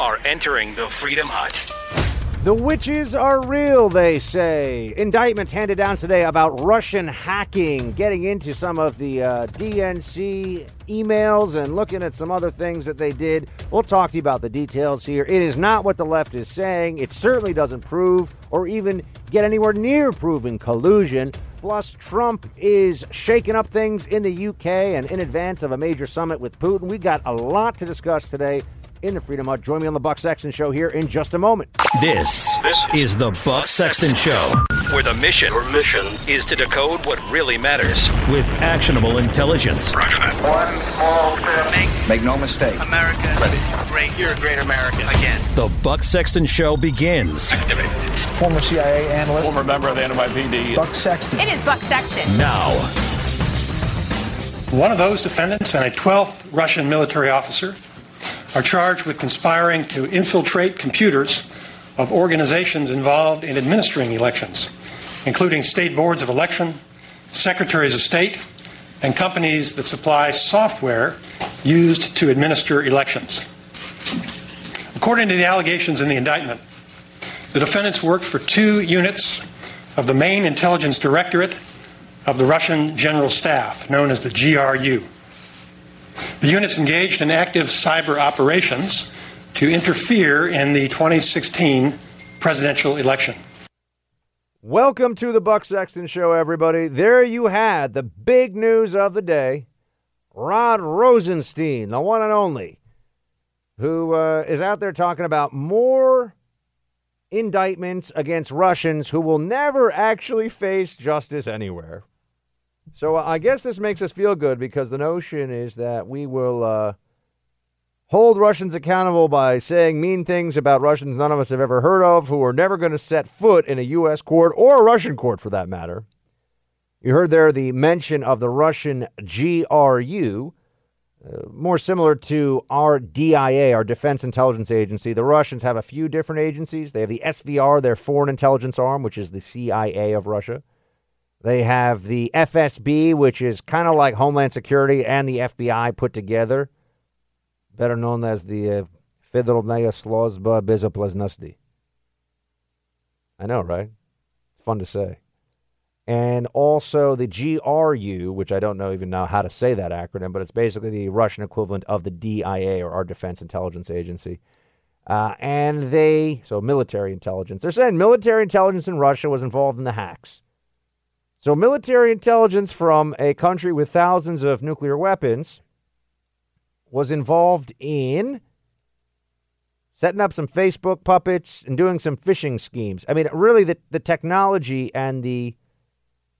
are entering the Freedom Hut. The witches are real, they say. Indictments handed down today about Russian hacking, getting into some of the uh, DNC emails and looking at some other things that they did. We'll talk to you about the details here. It is not what the left is saying. It certainly doesn't prove or even get anywhere near proving collusion. Plus, Trump is shaking up things in the UK and in advance of a major summit with Putin. We've got a lot to discuss today in the Freedom Hut. Join me on the Buck Sexton Show here in just a moment. This, this is the Buck Sexton Show, where the mission, mission is to decode what really matters with actionable intelligence. One small step. Make, Make no mistake. America Ready. great. You're a great American again. The Buck Sexton Show begins Activate. former CIA analyst, former member of the NYPD. Buck Sexton. It is Buck Sexton. now. One of those defendants and a 12th Russian military officer are charged with conspiring to infiltrate computers of organizations involved in administering elections, including state boards of election, secretaries of state, and companies that supply software used to administer elections. According to the allegations in the indictment, the defendants worked for two units of the main intelligence directorate of the Russian General Staff, known as the GRU. The units engaged in active cyber operations to interfere in the 2016 presidential election. Welcome to the Buck Sexton Show, everybody. There you had the big news of the day. Rod Rosenstein, the one and only, who uh, is out there talking about more indictments against Russians who will never actually face justice anywhere. So uh, I guess this makes us feel good because the notion is that we will uh, hold Russians accountable by saying mean things about Russians none of us have ever heard of who are never going to set foot in a U.S. court or a Russian court for that matter. You heard there the mention of the Russian GRU, uh, more similar to our DIA, our Defense Intelligence Agency. The Russians have a few different agencies. They have the SVR, their foreign intelligence arm, which is the CIA of Russia. They have the FSB, which is kind of like Homeland Security and the FBI put together, better known as the uh, Federalnaya Slozba Bezopleznasti. I know, right? It's fun to say. And also the GRU, which I don't know even know how to say that acronym, but it's basically the Russian equivalent of the DIA or our Defense Intelligence Agency. Uh, and they, so military intelligence, they're saying military intelligence in Russia was involved in the hacks. So, military intelligence from a country with thousands of nuclear weapons was involved in setting up some Facebook puppets and doing some phishing schemes. I mean, really, the, the technology and the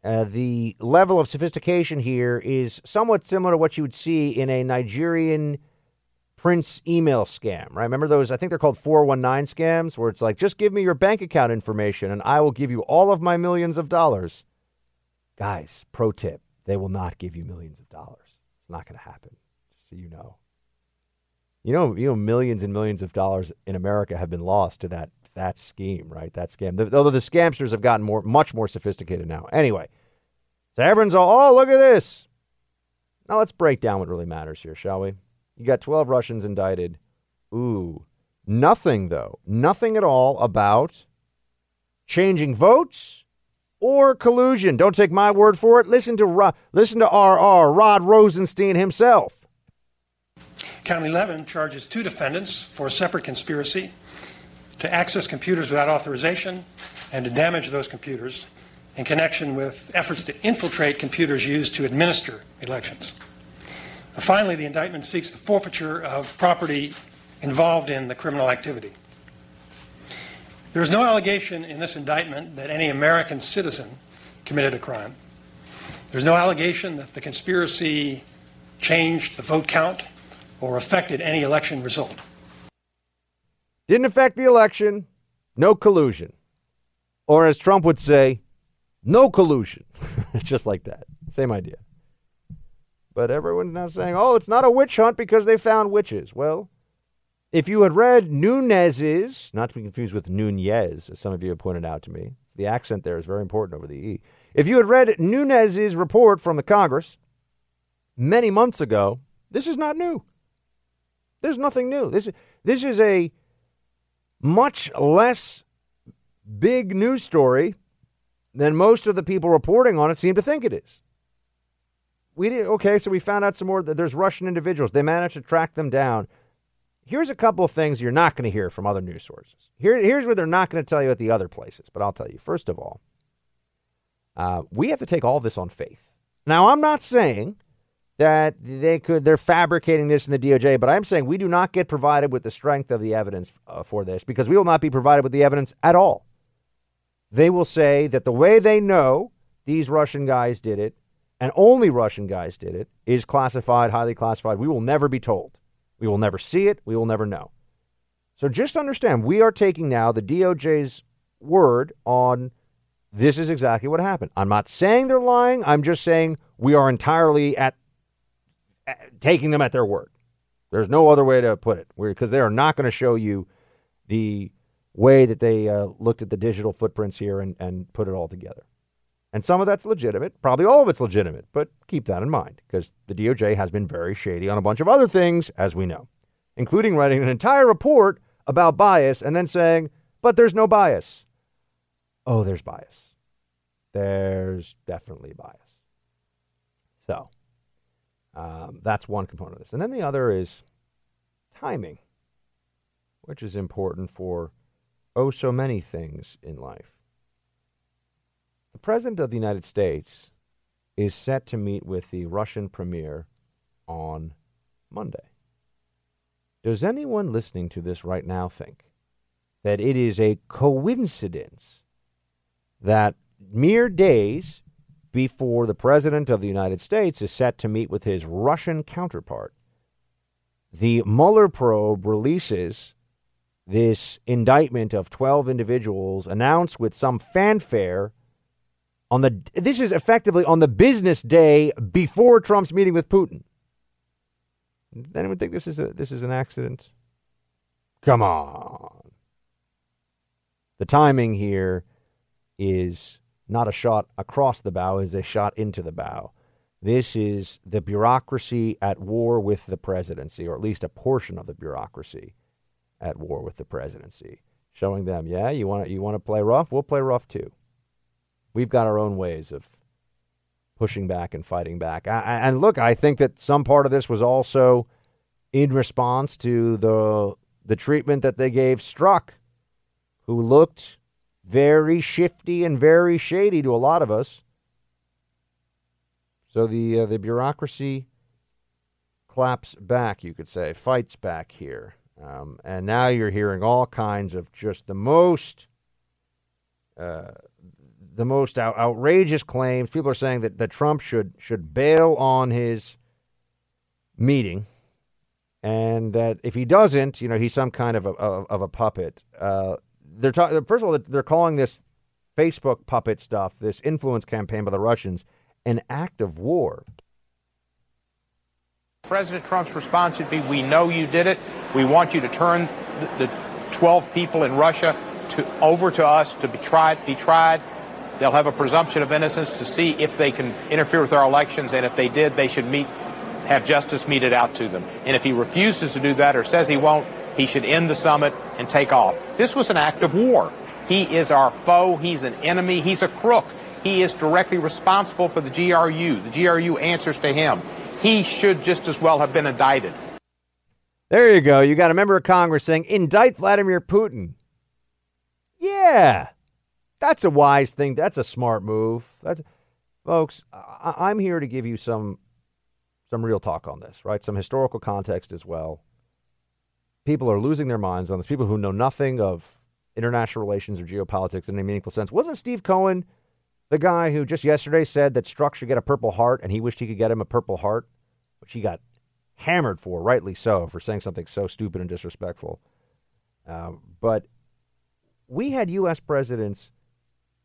uh, the level of sophistication here is somewhat similar to what you would see in a Nigerian Prince email scam, right? Remember those? I think they're called 419 scams, where it's like, just give me your bank account information and I will give you all of my millions of dollars. Guys, pro tip they will not give you millions of dollars. It's not going to happen, just so you know. You know, you know, millions and millions of dollars in America have been lost to that that scheme, right? That scam. The, although the scamsters have gotten more, much more sophisticated now. Anyway, so everyone's all, oh, look at this. Now let's break down what really matters here, shall we? You got 12 Russians indicted. Ooh, nothing though, nothing at all about changing votes or collusion. Don't take my word for it. Listen to listen to RR Rod Rosenstein himself. Count 11 charges two defendants for a separate conspiracy to access computers without authorization and to damage those computers in connection with efforts to infiltrate computers used to administer elections. Finally, the indictment seeks the forfeiture of property involved in the criminal activity. There is no allegation in this indictment that any American citizen committed a crime. There's no allegation that the conspiracy changed the vote count or affected any election result. Didn't affect the election, no collusion. Or as Trump would say, no collusion. Just like that. Same idea. But everyone's now saying, oh, it's not a witch hunt because they found witches. Well, if you had read Nunes's, not to be confused with Nunez, as some of you have pointed out to me, the accent there is very important over the E. If you had read Nunes's report from the Congress many months ago, this is not new. There's nothing new. This, this is a much less big news story than most of the people reporting on it seem to think it is. We did okay, so we found out some more that there's Russian individuals. They managed to track them down. Here's a couple of things you're not going to hear from other news sources. Here, here's what they're not going to tell you at the other places, but I'll tell you. First of all, uh, we have to take all this on faith. Now, I'm not saying that they could they're fabricating this in the DOJ, but I'm saying we do not get provided with the strength of the evidence uh, for this because we will not be provided with the evidence at all. They will say that the way they know these Russian guys did it, and only Russian guys did it, is classified, highly classified. We will never be told. We will never see it. We will never know. So just understand, we are taking now the DOJ's word on this is exactly what happened. I'm not saying they're lying. I'm just saying we are entirely at, at taking them at their word. There's no other way to put it because they are not going to show you the way that they uh, looked at the digital footprints here and, and put it all together. And some of that's legitimate. Probably all of it's legitimate, but keep that in mind because the DOJ has been very shady on a bunch of other things, as we know, including writing an entire report about bias and then saying, but there's no bias. Oh, there's bias. There's definitely bias. So um, that's one component of this. And then the other is timing, which is important for oh so many things in life. The President of the United States is set to meet with the Russian Premier on Monday. Does anyone listening to this right now think that it is a coincidence that mere days before the President of the United States is set to meet with his Russian counterpart, the Mueller probe releases this indictment of 12 individuals announced with some fanfare on the this is effectively on the business day before Trump's meeting with Putin. Anyone think this is a this is an accident? Come on. The timing here is not a shot across the bow, is a shot into the bow. This is the bureaucracy at war with the presidency, or at least a portion of the bureaucracy at war with the presidency, showing them, yeah, you want you want to play rough, we'll play rough too. We've got our own ways of pushing back and fighting back. I, and look, I think that some part of this was also in response to the the treatment that they gave Strzok, who looked very shifty and very shady to a lot of us. So the uh, the bureaucracy claps back, you could say, fights back here. Um, and now you're hearing all kinds of just the most uh, the most out- outrageous claims. People are saying that, that Trump should should bail on his meeting, and that if he doesn't, you know, he's some kind of a, of, of a puppet. Uh, they're talking. First of all, they're calling this Facebook puppet stuff, this influence campaign by the Russians, an act of war. President Trump's response would be, "We know you did it. We want you to turn the, the 12 people in Russia to over to us to be tried. Be tried. They'll have a presumption of innocence to see if they can interfere with our elections, and if they did, they should meet, have justice meted out to them. And if he refuses to do that or says he won't, he should end the summit and take off. This was an act of war. He is our foe. He's an enemy. He's a crook. He is directly responsible for the GRU. The GRU answers to him. He should just as well have been indicted. There you go. You got a member of Congress saying, indict Vladimir Putin. Yeah, that's a wise thing. That's a smart move. That's, folks, I- I'm here to give you some some real talk on this, right? Some historical context as well. People are losing their minds on this. People who know nothing of international relations or geopolitics in any meaningful sense. Wasn't Steve Cohen the guy who just yesterday said that Strzok should get a Purple Heart and he wished he could get him a Purple Heart, which he got hammered for, rightly so, for saying something so stupid and disrespectful. Um, but we had U.S. presidents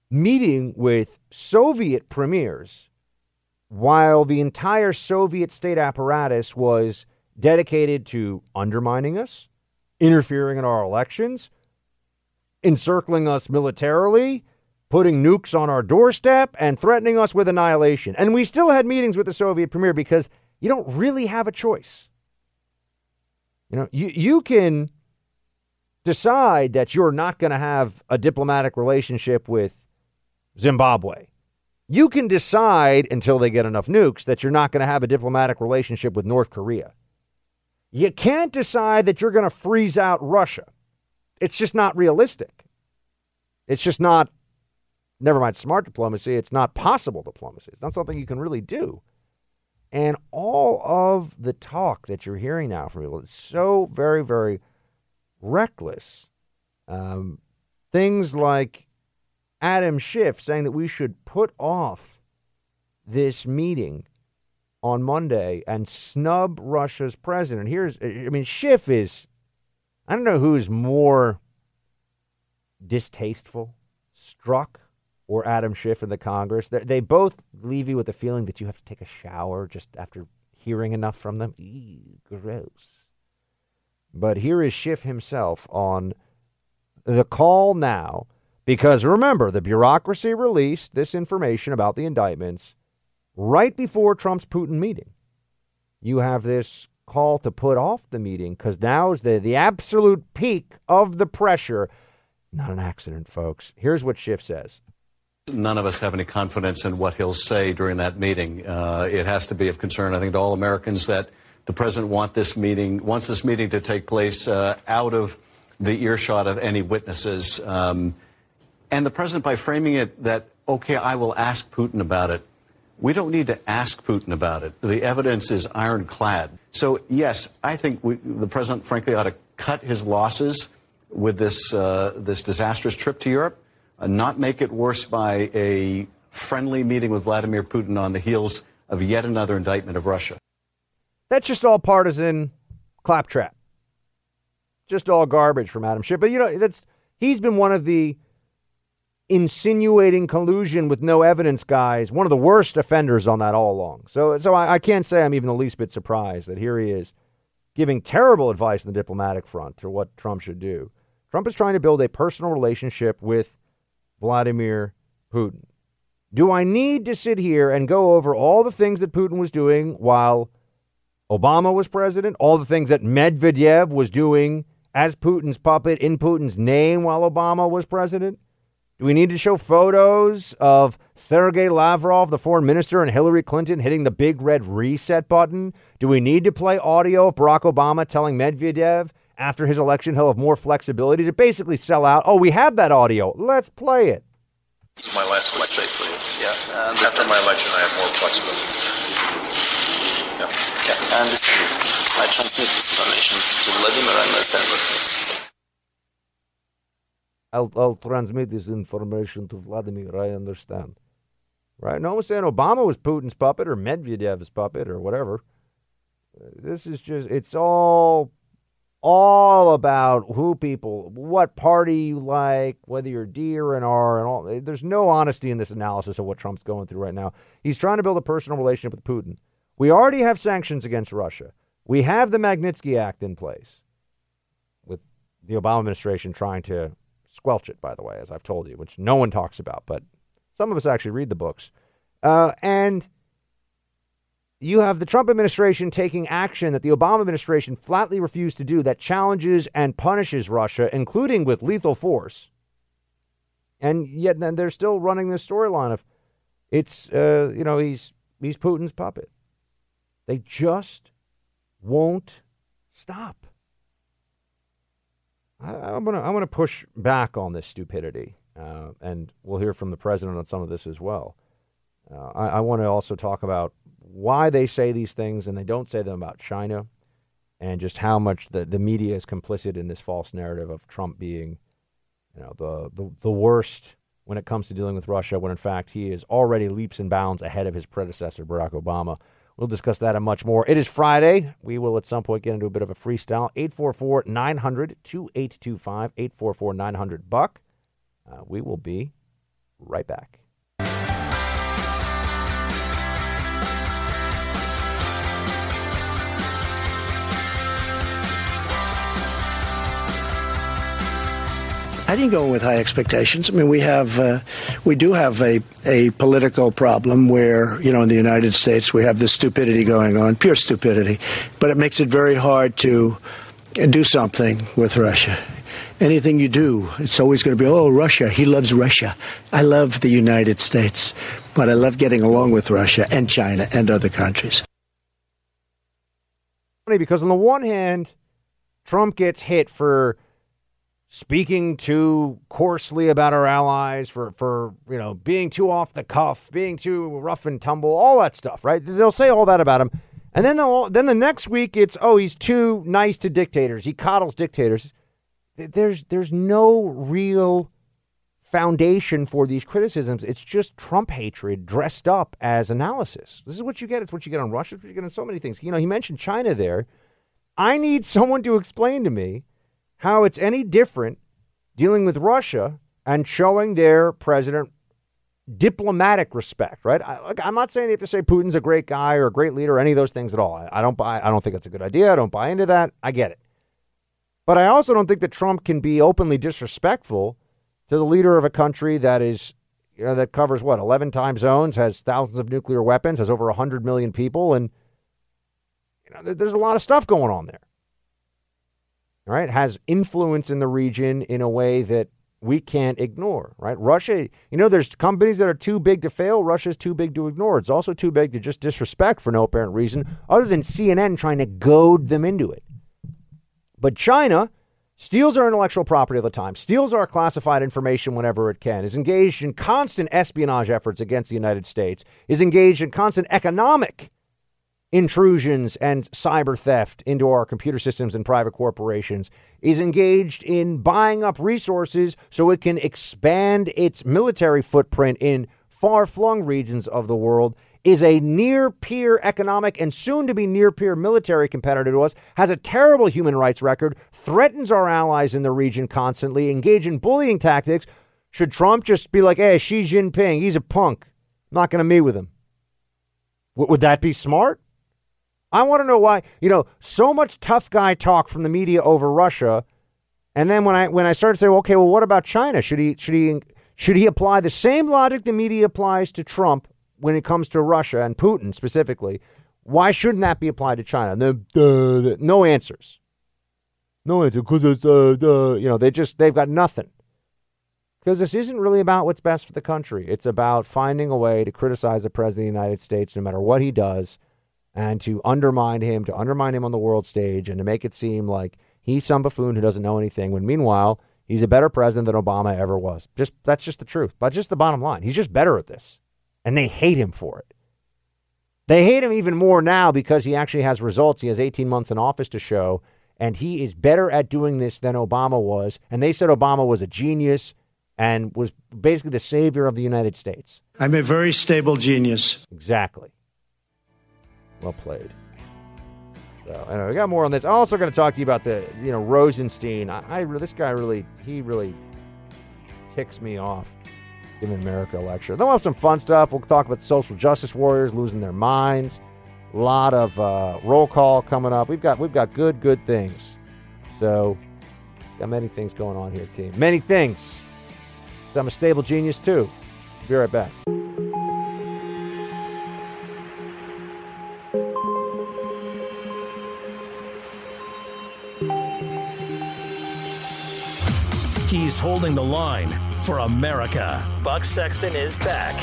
meeting with Soviet premiers while the entire Soviet state apparatus was dedicated to undermining us, interfering in our elections, encircling us militarily, putting nukes on our doorstep, and threatening us with annihilation. And we still had meetings with the Soviet premier because you don't really have a choice. You know, you, you can decide that you're not going to have a diplomatic relationship with Zimbabwe. You can decide until they get enough nukes that you're not going to have a diplomatic relationship with North Korea. You can't decide that you're going to freeze out Russia. It's just not realistic. It's just not, never mind smart diplomacy, it's not possible diplomacy. It's not something you can really do. And all of the talk that you're hearing now from people is so very, very reckless. Um, things like Adam Schiff saying that we should put off this meeting on Monday and snub Russia's president. Here's, I mean, Schiff is, I don't know who's more distasteful, Strzok or Adam Schiff in the Congress. They, they both leave you with the feeling that you have to take a shower just after hearing enough from them. Gross. But here is Schiff himself on the call now, because remember, the bureaucracy released this information about the indictments right before Trump's Putin meeting. You have this call to put off the meeting because now is the, the absolute peak of the pressure. Not an accident, folks. Here's what Schiff says. None of us have any confidence in what he'll say during that meeting. Uh, it has to be of concern, I think, to all Americans that the president want this meeting wants this meeting to take place uh, out of the earshot of any witnesses. Um, and the president, by framing it that okay, I will ask Putin about it. We don't need to ask Putin about it. The evidence is ironclad. So yes, I think we, the president, frankly, ought to cut his losses with this uh, this disastrous trip to Europe uh, not make it worse by a friendly meeting with Vladimir Putin on the heels of yet another indictment of Russia. That's just all partisan claptrap. Just all garbage from Adam Schiff. But you know, that's he's been one of the insinuating collusion with no evidence guys, one of the worst offenders on that all along. So so I, I can't say I'm even the least bit surprised that here he is giving terrible advice on the diplomatic front to what Trump should do. Trump is trying to build a personal relationship with Vladimir Putin. Do I need to sit here and go over all the things that Putin was doing while Obama was president, all the things that Medvedev was doing as Putin's puppet in Putin's name while Obama was president? Do we need to show photos of Sergei Lavrov, the foreign minister, and Hillary Clinton hitting the big red reset button? Do we need to play audio of Barack Obama telling Medvedev after his election, he'll have more flexibility to basically sell out. Oh, we have that audio. Let's play it. My last election, basically. Yeah. Uh, after my election, I have more flexibility. Yeah. yeah. I understand. I transmit this information to Vladimir. I understand. I'll, I'll transmit this information to Vladimir. I understand. Right? No one's saying Obama was Putin's puppet or Medvedev's puppet or whatever. This is just, it's all all about who people, what party you like, whether you're D or an R, and all. There's no honesty in this analysis of what Trump's going through right now. He's trying to build a personal relationship with Putin. We already have sanctions against Russia. We have the Magnitsky Act in place, with the Obama administration trying to squelch it, by the way, as I've told you, which no one talks about, but some of us actually read the books. Uh, and you have the Trump administration taking action that the Obama administration flatly refused to do that challenges and punishes Russia, including with lethal force. And yet then they're still running this storyline of it's uh, you know he's he's Putin's puppet. They just won't stop. I, am gonna I'm gonna push back on this stupidity, uh, and we'll hear from the president on some of this as well. Uh, I, I want to also talk about why they say these things and they don't say them about China and just how much the, the media is complicit in this false narrative of Trump being, you know, the, the, the worst when it comes to dealing with Russia, when in fact he is already leaps and bounds ahead of his predecessor, Barack Obama. We'll discuss that and much more. It is Friday. We will at some point get into a bit of a freestyle. 844 900 2825 844 900 Buck. Uh, we will be right back. I didn't go in with high expectations. I mean, we have, uh, we do have a, a political problem where, you know, in the United States we have this stupidity going on, pure stupidity, but it makes it very hard to do something with Russia. anything you do, it's always going to be, oh, Russia. He loves Russia. I love the United States, but I love getting along with Russia and China and other countries. Funny because on the one hand, Trump gets hit for speaking too coarsely about our allies, for for you know being too off the cuff, being too rough and tumble, all that stuff, right? They'll say all that about him, and then they'll then the next week it's oh he's too nice to dictators, he coddles dictators. There's there's no real foundation for these criticisms. It's just Trump hatred dressed up as analysis. This is what you get. It's what you get on Russia. It's what you get on so many things. You know, he mentioned China there. I need someone to explain to me how it's any different dealing with Russia and showing their president diplomatic respect, right? I, I'm not saying you have to say Putin's a great guy or a great leader or any of those things at all. I, I don't buy. I don't think it's a good idea. I don't buy into that. I get it, but I also don't think that Trump can be openly disrespectful to the leader of a country that is you know, that covers what 11 time zones, has thousands of nuclear weapons, has over 100 million people, and you know, there's a lot of stuff going on there right, has influence in the region in a way that we can't ignore, right? Russia, you know, there's companies that are too big to fail. Russia's too big to ignore. It's also too big to just disrespect for no apparent reason other than CNN trying to goad them into it. But China steals our intellectual property all the time, steals our classified information whenever it can, is engaged in constant espionage efforts against the United States, is engaged in constant economic intrusions and cyber theft into our computer systems and private corporations, is engaged in buying up resources so it can expand its military footprint in far flung regions of the world, is a near peer economic and soon to be near peer military competitor to us, has a terrible human rights record, threatens our allies in the region constantly, engage in bullying tactics. Should Trump just be like, hey, Xi Jinping, he's a punk. I'm not going to meet with him. W- would that be smart? I want to know why, you know, so much tough guy talk from the media over Russia. And then when I when I started saying, okay, well, what about China? Should he should he should he apply the same logic the media applies to Trump when it comes to Russia and Putin specifically? Why shouldn't that be applied to China? The, the, the, no answers. No answer because it's uh, the you know they just they've got nothing. Because this isn't really about what's best for the country. It's about finding a way to criticize the president of the United States, no matter what he does, and to undermine him, to undermine him on the world stage, and to make it seem like he's some buffoon who doesn't know anything. When meanwhile, he's a better president than Obama ever was. Just that's just the truth. But just the bottom line, he's just better at this, and they hate him for it. They hate him even more now because he actually has results. He has 18 months in office to show, and he is better at doing this than Obama was. And they said Obama was a genius and was basically the savior of the United States. I'm a very stable genius. Exactly. Well played. So anyway, we got more on this. I'm also going to talk to you about the, you know, Rosenstein. I, I this guy really, he really ticks me off. Giving America a lecture. Then we'll have some fun stuff. We'll talk about social justice warriors losing their minds. A lot of uh, roll call coming up. We've got we've got good good things. So got many things going on here, team. Many things. I'm a stable genius too. Be right back. He's holding the line for America. Buck Sexton is back.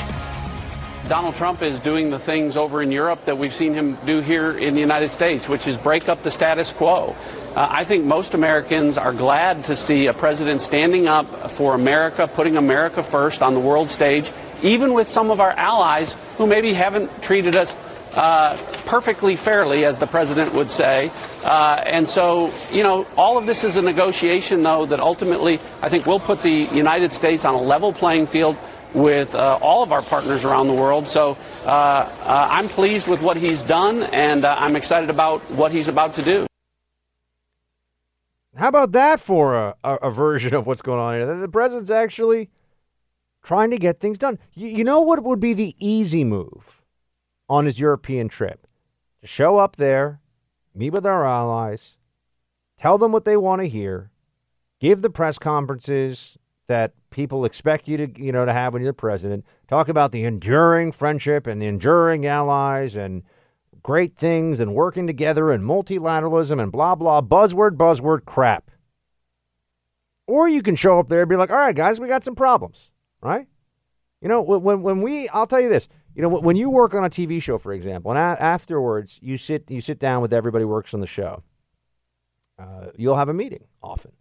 Donald Trump is doing the things over in Europe that we've seen him do here in the United States, which is break up the status quo. Uh, I think most Americans are glad to see a president standing up for America, putting America first on the world stage, even with some of our allies who maybe haven't treated us uh, perfectly fairly, as the president would say. Uh, and so, you know, all of this is a negotiation, though, that ultimately I think will put the United States on a level playing field with uh, all of our partners around the world. So uh, uh, I'm pleased with what he's done, and I'm excited about what he's about to do. How about that for a, a, a version of what's going on here? The president's actually trying to get things done. You, you know what would be the easy move? On his European trip to show up there, meet with our allies, tell them what they want to hear, give the press conferences that people expect you to, you know, to have when you're the president, talk about the enduring friendship and the enduring allies and great things and working together and multilateralism and blah blah buzzword buzzword crap. Or you can show up there and be like, all right, guys, we got some problems, right? You know, when, when we, I'll tell you this, you know, when you work on a TV show, for example, and a- afterwards you sit, you sit down with everybody who works on the show, uh, you'll have a meeting often.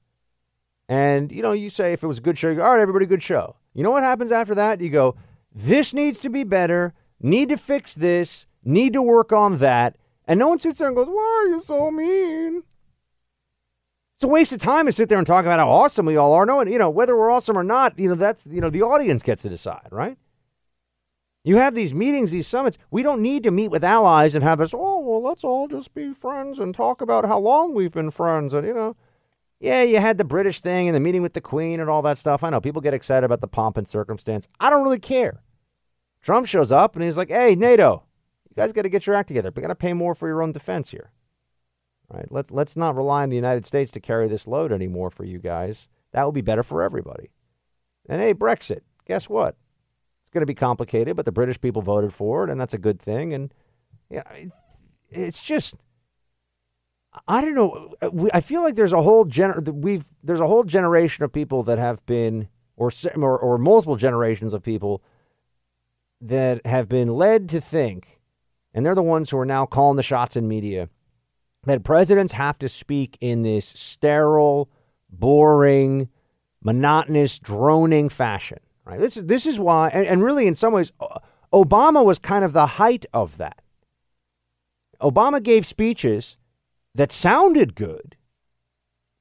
And, you know, you say if it was a good show, you go, all right, everybody, good show. You know what happens after that? You go, this needs to be better, need to fix this, need to work on that. And no one sits there and goes, why are you so mean? It's a waste of time to sit there and talk about how awesome we all are. No, you know, whether we're awesome or not, you know, that's, you know, the audience gets to decide, right? You have these meetings, these summits. We don't need to meet with allies and have this, oh, well, let's all just be friends and talk about how long we've been friends. And, you know, yeah, you had the British thing and the meeting with the Queen and all that stuff. I know people get excited about the pomp and circumstance. I don't really care. Trump shows up and he's like, hey, NATO, you guys got to get your act together. We got to pay more for your own defense here. Right? Let's let's not rely on the United States to carry this load anymore for you guys. That will be better for everybody. And hey, Brexit, guess what? Going to be complicated, but the British people voted for it, and that's a good thing. And yeah, it's just I don't know. Uh, I feel like there's a whole gener- we've there's a whole generation of people that have been or or, or multiple generations of people that have been led to think, and they're the ones who are now calling the shots in media that presidents have to speak in this sterile, boring, monotonous, droning fashion. Right? This is this is why, and, and really, in some ways, uh, Obama was kind of the height of that. Obama gave speeches that sounded good,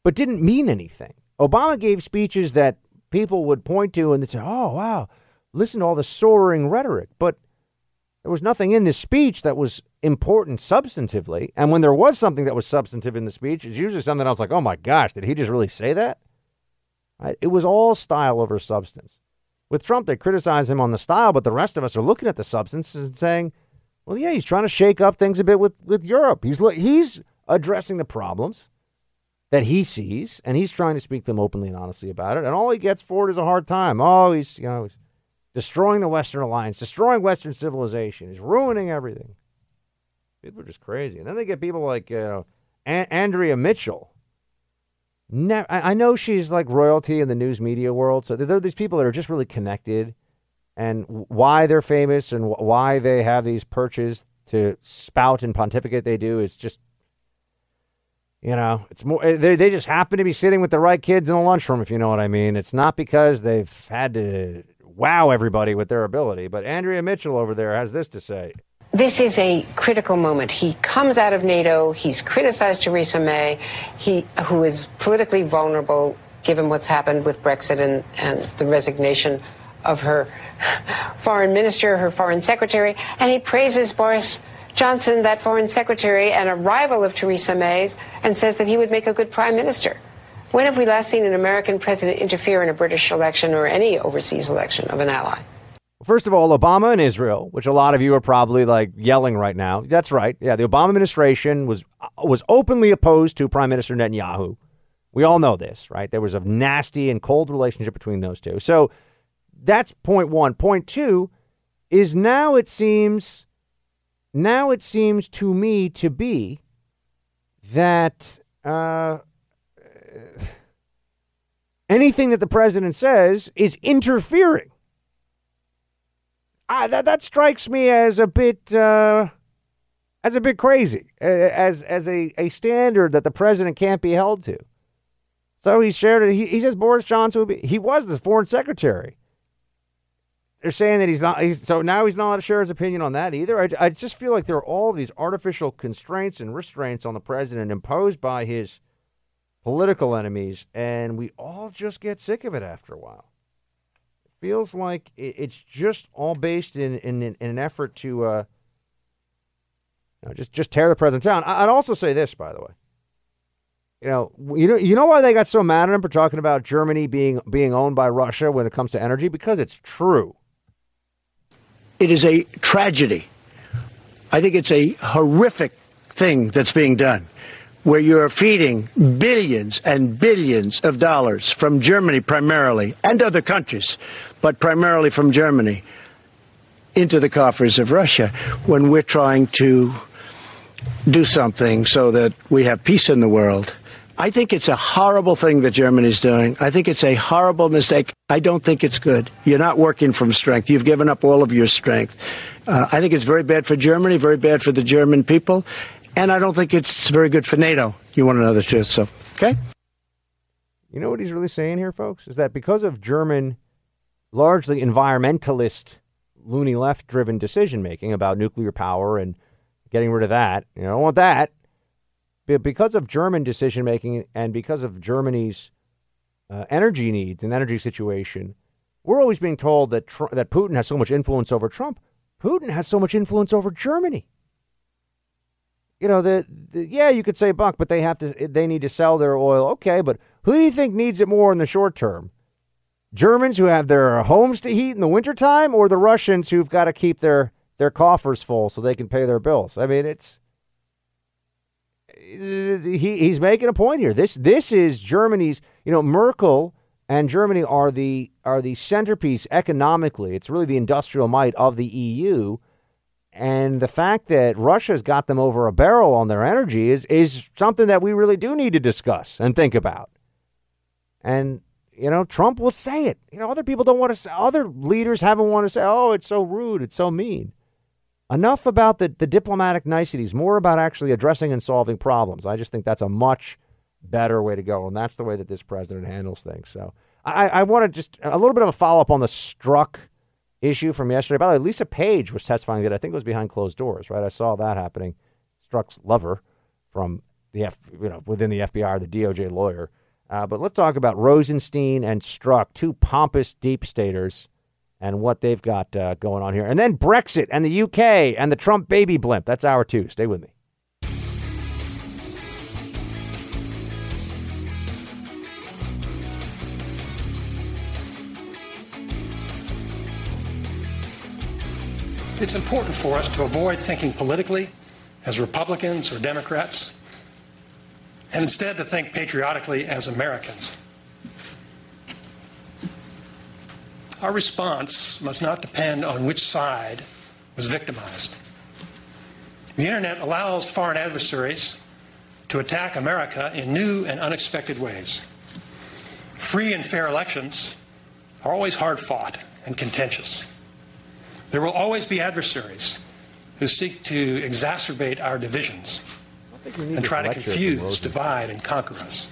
but didn't mean anything. Obama gave speeches that people would point to and they'd say, "Oh, wow, listen to all the soaring rhetoric," but there was nothing in this speech that was important substantively. And when there was something that was substantive in the speech, it's usually something was like, oh my gosh, did he just really say that? Right? It was all style over substance. With Trump, they criticize him on the style, but the rest of us are looking at the substance and saying, well, yeah, he's trying to shake up things a bit with, with Europe. He's, he's addressing the problems that he sees, and he's trying to speak them openly and honestly about it. And all he gets for it is a hard time. Oh, he's, you know, he's destroying the Western alliance, destroying Western civilization. He's ruining everything. People are just crazy. And then they get people like, a- Andrea Mitchell. Ne- I-, I know she's like royalty in the news media world. So there are these people that are just really connected and why they're famous and why they have these perches to spout and pontificate they do is just you know, it's more eh, they they just happen to be sitting with the right kids in the lunchroom if you know what I mean. It's not because they've had to wow everybody with their ability, but Andrea Mitchell over there has this to say. This is a critical moment. He comes out of NATO. He's criticized Theresa May, he, who is politically vulnerable given what's happened with Brexit and, and the resignation of her foreign minister, her foreign secretary. And he praises Boris Johnson, that foreign secretary and a rival of Theresa May's, and says that he would make a good prime minister. When have we last seen an American president interfere in a British election or any overseas election of an ally? First of all, Obama and Israel, which a lot of you are probably like yelling right now. That's right. Yeah, the Obama administration was was openly opposed to Prime Minister Netanyahu. We all know this, right? There was a nasty and cold relationship between those two. So that's point one. Point two is now it seems now it seems to me to be that uh, anything that the president says is interfering I, that that strikes me as a bit uh, as a bit crazy, as as a, a standard that the president can't be held to. So he shared it. He, he says Boris Johnson be. He was the foreign secretary. They're saying that he's not. He's, so now he's not allowed to share his opinion on that either. I, I just feel like there are all these artificial constraints and restraints on the president imposed by his political enemies, and we all just get sick of it after a while feels like it's just all based in in, in an effort to uh, you know, just just tear the president down. I'd also say this, by the way. You know, you know, you know why they got so mad at him for talking about Germany being being owned by Russia when it comes to energy? Because it's true. It is a tragedy. I think it's a horrific thing that's being done where you're feeding billions and billions of dollars from Germany primarily and other countries, but primarily from Germany into the coffers of Russia when we're trying to do something so that we have peace in the world I think it's a horrible thing that Germany's doing. I think it's a horrible mistake. I don't think it's good. You're not working from strength. You've given up all of your strength. Uh, I think it's very bad for Germany, very bad for the German people, and I don't think it's very good for NATO. You want to know the truth, so okay. You know what he's really saying here, folks, is that because of German, largely environmentalist, loony left-driven decision making about nuclear power and getting rid of that, you know, I don't want that because of German decision making and because of Germany's uh, energy needs and energy situation, we're always being told that Tr- that Putin has so much influence over Trump. Putin has so much influence over Germany. You know, the, the yeah, you could say Buck, but they have to they need to sell their oil. Okay, but who do you think needs it more in the short term? Germans who have their homes to heat in the wintertime or the Russians who've got to keep their their coffers full so they can pay their bills? I mean, it's he, he's making a point here. This this is Germany's. You know, Merkel and Germany are the are the centerpiece economically. It's really the industrial might of the EU. And the fact that Russia's got them over a barrel on their energy is is something that we really do need to discuss and think about. And you know, Trump will say it. You know, other people don't want to say. Other leaders haven't want to say, "Oh, it's so rude, it's so mean." Enough about the, the diplomatic niceties, more about actually addressing and solving problems. I just think that's a much better way to go. And that's the way that this president handles things. So I, I want to just a little bit of a follow up on the Strzok issue from yesterday. By the way, Lisa Page was testifying that I think it was behind closed doors, right? I saw that happening. Strzok's lover from the F, you know, within the FBI the DOJ lawyer. Uh, but let's talk about Rosenstein and Strzok, two pompous deep staters and what they've got uh, going on here. And then Brexit and the UK and the Trump baby blimp. That's hour two. Stay with me. It's important for us to avoid thinking politically as Republicans or Democrats, and instead to think patriotically as Americans. Our response must not depend on which side was victimized. The internet allows foreign adversaries to attack America in new and unexpected ways. Free and fair elections are always hard fought and contentious. There will always be adversaries who seek to exacerbate our divisions and try to confuse, divide, and conquer us.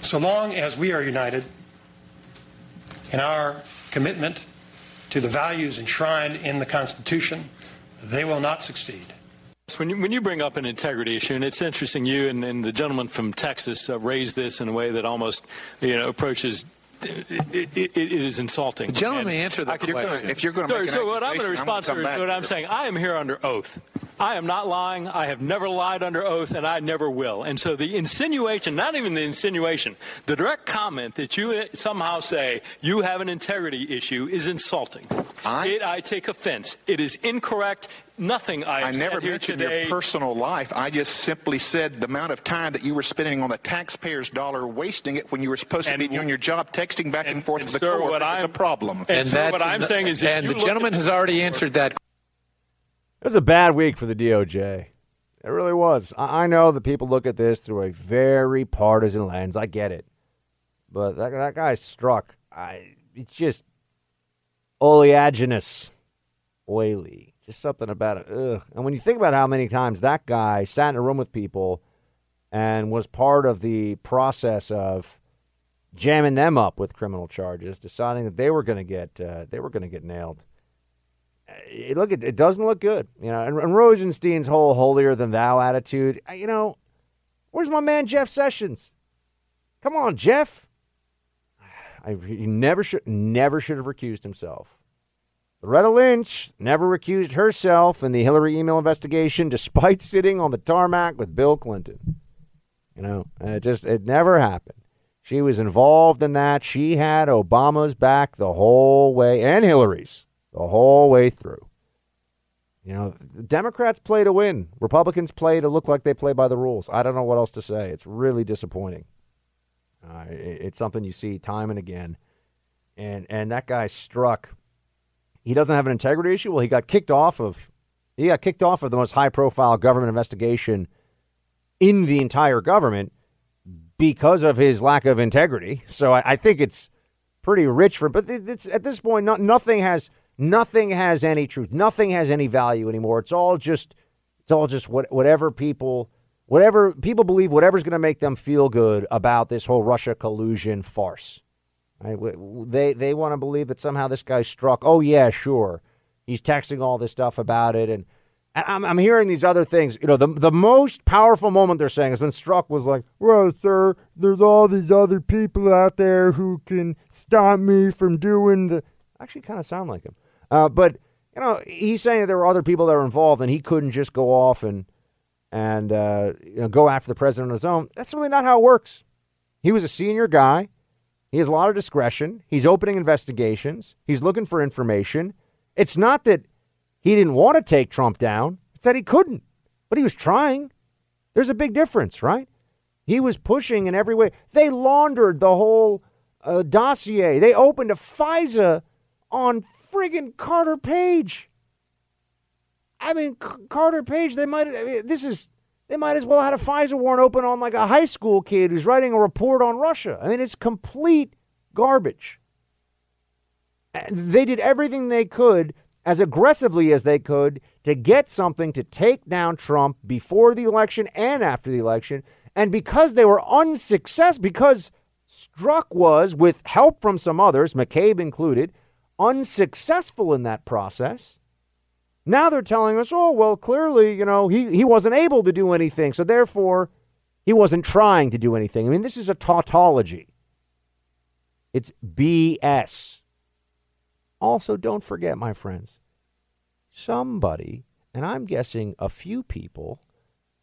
So long as we are united, in our commitment to the values enshrined in the Constitution, they will not succeed. When you, when you bring up an integrity issue, and it's interesting, you and, and the gentleman from Texas uh, raised this in a way that almost you know approaches it, it, it is insulting. The gentleman may answer the question. if you're going to so, so what I'm going to respond to is what I'm saying. I am here under oath. I am not lying. I have never lied under oath, and I never will. And so the insinuation, not even the insinuation, the direct comment that you somehow say you have an integrity issue is insulting. I, it, I take offense. It is incorrect nothing I, I never mentioned today. your personal life. I just simply said the amount of time that you were spending on the taxpayer's dollar, wasting it when you were supposed to be doing your job, texting back and, and forth and to the sir, court is a problem. And, and sir, what I'm the, saying is, and the gentleman has already answered that. It was a bad week for the DOJ. It really was. I know that people look at this through a very partisan lens. I get it, but that that guy Strzok. I it's just oleaginous, oily, just something about it. Ugh. And when you think about how many times that guy sat in a room with people and was part of the process of jamming them up with criminal charges, deciding that they were going to get uh, they were going to get nailed it, look, it, it doesn't look good. You know, and, and Rosenstein's whole holier than thou attitude. You know, where's my man Jeff Sessions? Come on, Jeff. I, he never should never should have recused himself. Loretta Lynch never recused herself in the Hillary email investigation, despite sitting on the tarmac with Bill Clinton. You know, it just it never happened. She was involved in that. She had Obama's back the whole way, and Hillary's the whole way through. You know, Democrats play to win. Republicans play to look like they play by the rules. I don't know what else to say. It's really disappointing. Uh, it, it's something you see time and again. And and that guy Strzok. He doesn't have an integrity issue. Well, he got kicked off of he got kicked off of the most high profile government investigation in the entire government because of his lack of integrity. So I, I think it's pretty rich for. But it's at this point, not, nothing has nothing has any truth. Nothing has any value anymore. It's all just it's all just what whatever people whatever people believe whatever's going to make them feel good about this whole Russia collusion farce. Right? They they want to believe that somehow this guy Strzok. Oh yeah, sure, he's texting all this stuff about it, and and I'm, I'm hearing these other things. You know, the the most powerful moment they're saying has been Strzok was like, "Well, sir, there's all these other people out there who can stop me from doing the." Actually, kind of sound like him, uh, but you know, he's saying that there were other people that were involved, and he couldn't just go off and and uh, you know, go after the president on his own. That's really not how it works. He was a senior guy. He has a lot of discretion. He's opening investigations. He's looking for information. It's not that he didn't want to take Trump down, it's that he couldn't, but he was trying. There's a big difference, right? He was pushing in every way. They laundered the whole uh, dossier. They opened a FISA on friggin' Carter Page. I mean, C- Carter Page, they might, I mean, this is, they might as well have had a FISA warrant open on like a high school kid who's writing a report on Russia. I mean, it's complete garbage. They did everything they could, as aggressively as they could, to get something to take down Trump before the election and after the election. And because they were unsuccessful, because Strzok was, with help from some others, McCabe included, unsuccessful in that process, now they're telling us, oh, well, clearly, you know, he, he wasn't able to do anything. So therefore, he wasn't trying to do anything. I mean, this is a tautology. It's BS. Also, don't forget, my friends, somebody, and I'm guessing a few people,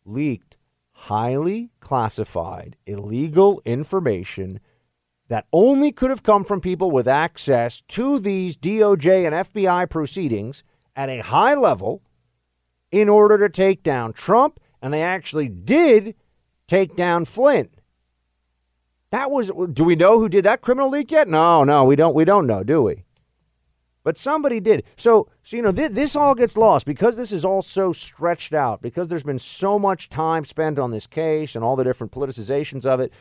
leaked highly classified, illegal information that only could have come from people with access to these DOJ and FBI proceedings at a high level in order to take down Trump, and they actually did take down Flynn. That was do we know who did that criminal leak yet? No, no, we don't we don't know, do we? But somebody did. So, so you know, th- this all gets lost because this is all so stretched out, because there's been so much time spent on this case and all the different politicizations of it.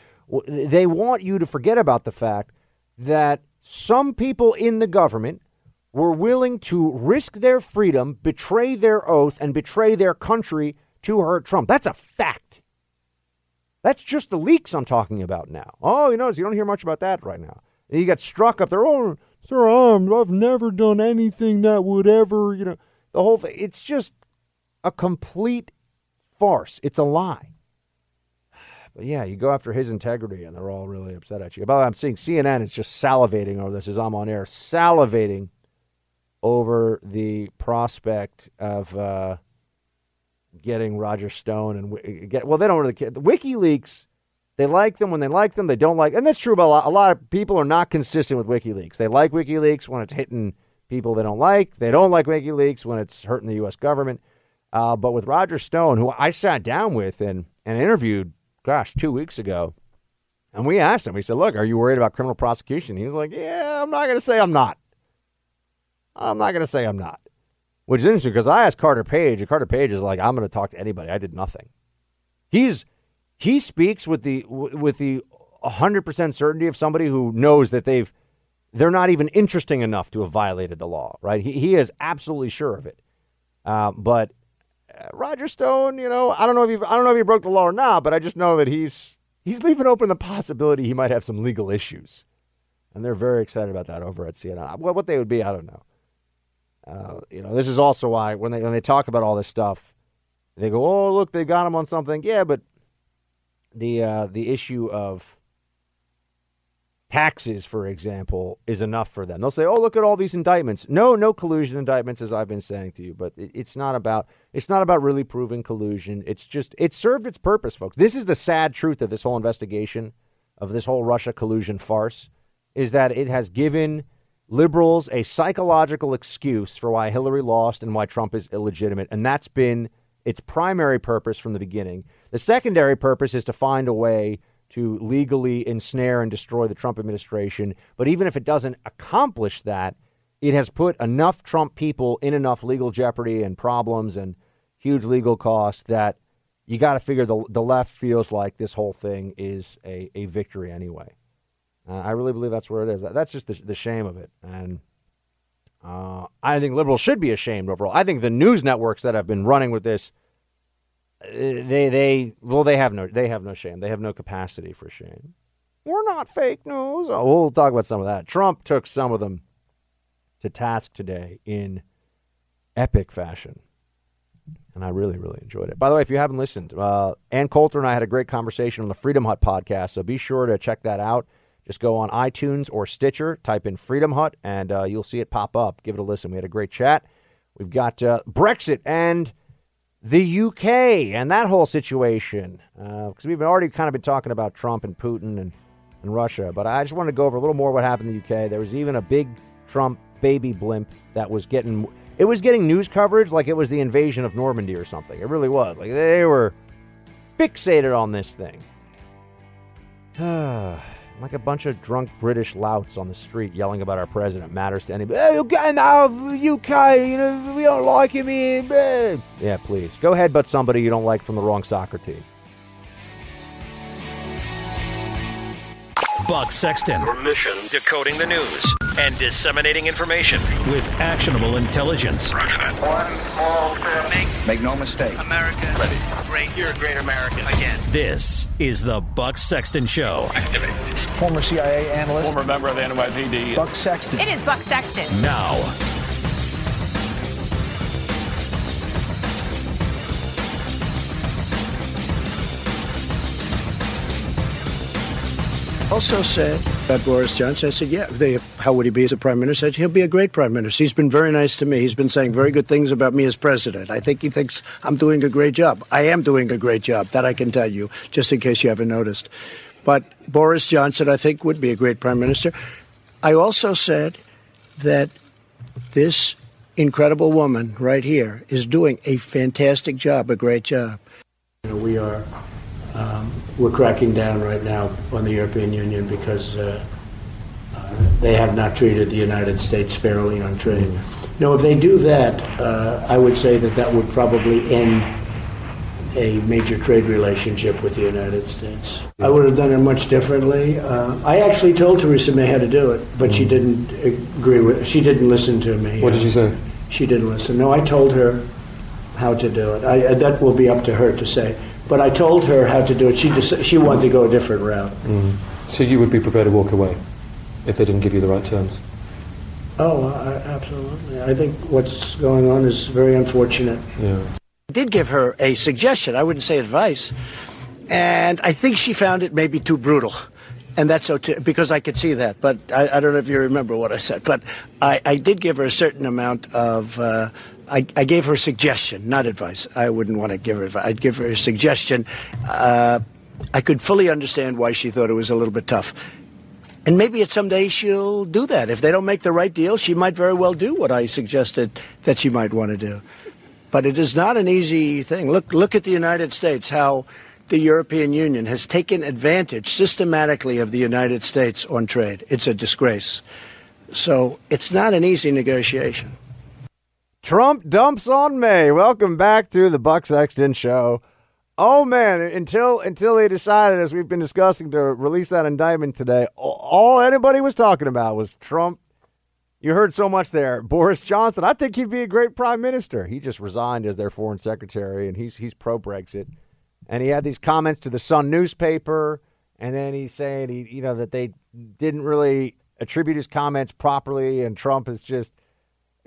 They want you to forget about the fact that some people in the government were willing to risk their freedom, betray their oath, and betray their country to hurt Trump. That's a fact. That's just the leaks I'm talking about now. Oh, you notice you don't hear much about that right now. You got Strzok up there. Oh, sir, I'm, I've never done anything that would ever, you know, the whole thing. It's just a complete farce. It's a lie. But yeah, you go after his integrity, and they're all really upset at you. But I'm seeing CNN is just salivating over this as I'm on air, salivating over the prospect of uh, getting Roger Stone and get. Well, they don't really care. The WikiLeaks, they like them when they like them. They don't like, and that's true about a lot. A lot of people are not consistent with WikiLeaks. They like WikiLeaks when it's hitting people they don't like. They don't like WikiLeaks when it's hurting the U.S. government. Uh, but with Roger Stone, who I sat down with and, and interviewed, gosh, two weeks ago, and we asked him, we said, Look, are you worried about criminal prosecution? He was like, Yeah, I'm not going to say I'm not. I'm not going to say I'm not. Which is interesting because I asked Carter Page, and Carter Page is like, I'm going to talk to anybody. I did nothing. He's he speaks with the with the 100% certainty of somebody who knows that they've they're not even interesting enough to have violated the law, right? He, he is absolutely sure of it. Uh, but uh, Roger Stone, you know, I don't know if he I don't know if he broke the law or not, but I just know that he's he's leaving open the possibility he might have some legal issues, and they're very excited about that over at CNN. Well, what they would be, I don't know. Uh, you know, this is also why when they when they talk about all this stuff, they go, "Oh, look, they got him on something." Yeah, but the uh, the issue of taxes, for example, is enough for them. They'll say, "Oh, look at all these indictments." No, no collusion indictments, as I've been saying to you. But it, it's not about it's not about really proving collusion. It's just it served its purpose, folks. This is the sad truth of this whole investigation of this whole Russia collusion farce, is that it has given liberals a psychological excuse for why Hillary lost and why Trump is illegitimate. And that's been its primary purpose from the beginning. The secondary purpose is to find a way to legally ensnare and destroy the Trump administration. But even if it doesn't accomplish that, it has put enough Trump people in enough legal jeopardy and problems and huge legal costs that you got to figure the the left feels like this whole thing is a, a victory anyway. Uh, I really believe that's where it is. That's just the, the shame of it, and uh, I think liberals should be ashamed overall. I think the news networks that have been running with this, uh, they they well they have no they have no shame. They have no capacity for shame. We're not fake news. Oh, we'll talk about some of that. Trump took some of them to task today in epic fashion. And I really, really enjoyed it. By the way, if you haven't listened, uh, Ann Coulter and I had a great conversation on the Freedom Hut podcast. So be sure to check that out. Just go on iTunes or Stitcher, type in Freedom Hut, and uh, you'll see it pop up. Give it a listen. We had a great chat. We've got uh, Brexit and the UK and that whole situation. Because uh, we've already kind of been talking about Trump and Putin and, and Russia. But I just wanted to go over a little more what happened in the UK. There was even a big Trump baby blimp that was getting it was getting news coverage like it was the invasion of Normandy or something. It really was. Like they were fixated on this thing. like a bunch of drunk British louts on the street yelling about our president matters to anybody. Hey, out of UK, you know, we don't like him here. Yeah, please. Go ahead, but somebody you don't like from the wrong soccer team. Buck Sexton. Your mission decoding the news and disseminating information with actionable intelligence. One small step. Make, Make no mistake. America Ready. great. You're a great American again. This is the Buck Sexton Show. Activate. Former CIA analyst. Former member of the NYPD. Buck Sexton. It is Buck Sexton. Now. Also said that Boris Johnson. I said, yeah, they, how would he be as a prime minister? Said, he'll be a great prime minister. He's been very nice to me. He's been saying very good things about me as president. I think he thinks I'm doing a great job. I am doing a great job. That I can tell you, just in case you haven't noticed. But Boris Johnson, I think, would be a great prime minister. I also said that this incredible woman right here is doing a fantastic job, a great job. We are um, we're cracking down right now on the European Union because uh, uh, they have not treated the United States fairly on trade. Now, if they do that, uh, I would say that that would probably end a major trade relationship with the United States. I would have done it much differently. Uh, I actually told Theresa May how to do it, but she didn't agree with. She didn't listen to me. What did she say? She didn't listen. No, I told her how to do it. I, that will be up to her to say. But I told her how to do it. She just she wanted to go a different route. Mm. So you would be prepared to walk away if they didn't give you the right terms. Oh, I, absolutely. I think what's going on is very unfortunate. Yeah. I did give her a suggestion. I wouldn't say advice, and I think she found it maybe too brutal. And that's so too, because I could see that. But I, I, don't know if you remember what I said. But I, I did give her a certain amount of uh, I, I, gave her a suggestion, not advice. I wouldn't want to give her advice. I'd give her a suggestion. Uh, I could fully understand why she thought it was a little bit tough. And maybe at some day she'll do that. If they don't make the right deal, she might very well do what I suggested that she might want to do. But it is not an easy thing. Look, look at the United States, how the European Union has taken advantage systematically of the United States on trade. It's a disgrace. So it's not an easy negotiation. Trump dumps on May. Welcome back to the Buck Sexton Show. Oh man, until until they decided, as we've been discussing, to release that indictment today, all anybody was talking about was Trump. You heard so much there. Boris Johnson, I think he'd be a great prime minister. He just resigned as their foreign secretary, and he's he's pro Brexit. And he had these comments to the Sun newspaper, and then he's saying he, you know, that they didn't really attribute his comments properly, and Trump is just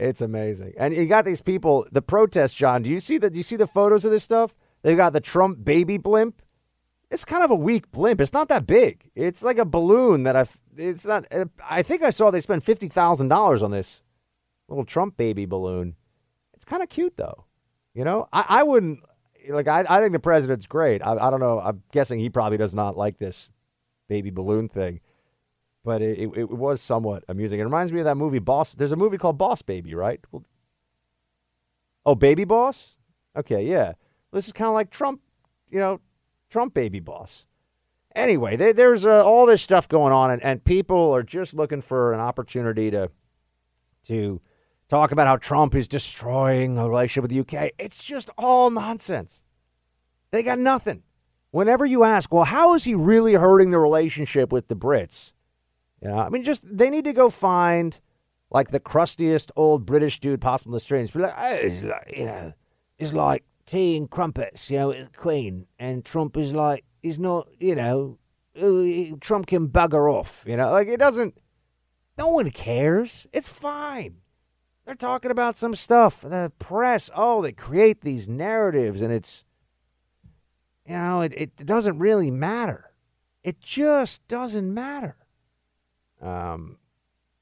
it's amazing. And you got these people, the protest, John. Do you see that? Do you see the photos of this stuff? They've got the Trump baby blimp. It's kind of a weak blimp. It's not that big. It's like a balloon that I've. It's not. I think I saw they spent fifty thousand dollars on this little Trump baby balloon. It's kind of cute though. You know, I, I wouldn't like. I, I think the president's great. I, I don't know. I'm guessing he probably does not like this baby balloon thing but it, it, it, was somewhat amusing. It reminds me of that movie Boss. There's a movie called Boss Baby, right? Well, oh, Baby Boss. Okay, yeah. This is kind of like Trump, you know, Trump Baby Boss. Anyway, they, there's uh, all this stuff going on, and, and people are just looking for an opportunity to to talk about how Trump is destroying a relationship with the UK. It's just all nonsense. They got nothing. Whenever you ask, well, how is he really hurting the relationship with the Brits? You know, I mean, just they need to go find like the crustiest old British dude possible in the streets. Be like, it's like, you know, it's like tea and crumpets, you know, with the Queen, and Trump is like, he's not, you know, Trump can bugger off, you know, like it doesn't. No one cares. It's fine. They're talking about some stuff. The press, oh, they create these narratives, and it's, you know, it, it doesn't really matter. It just doesn't matter. Um,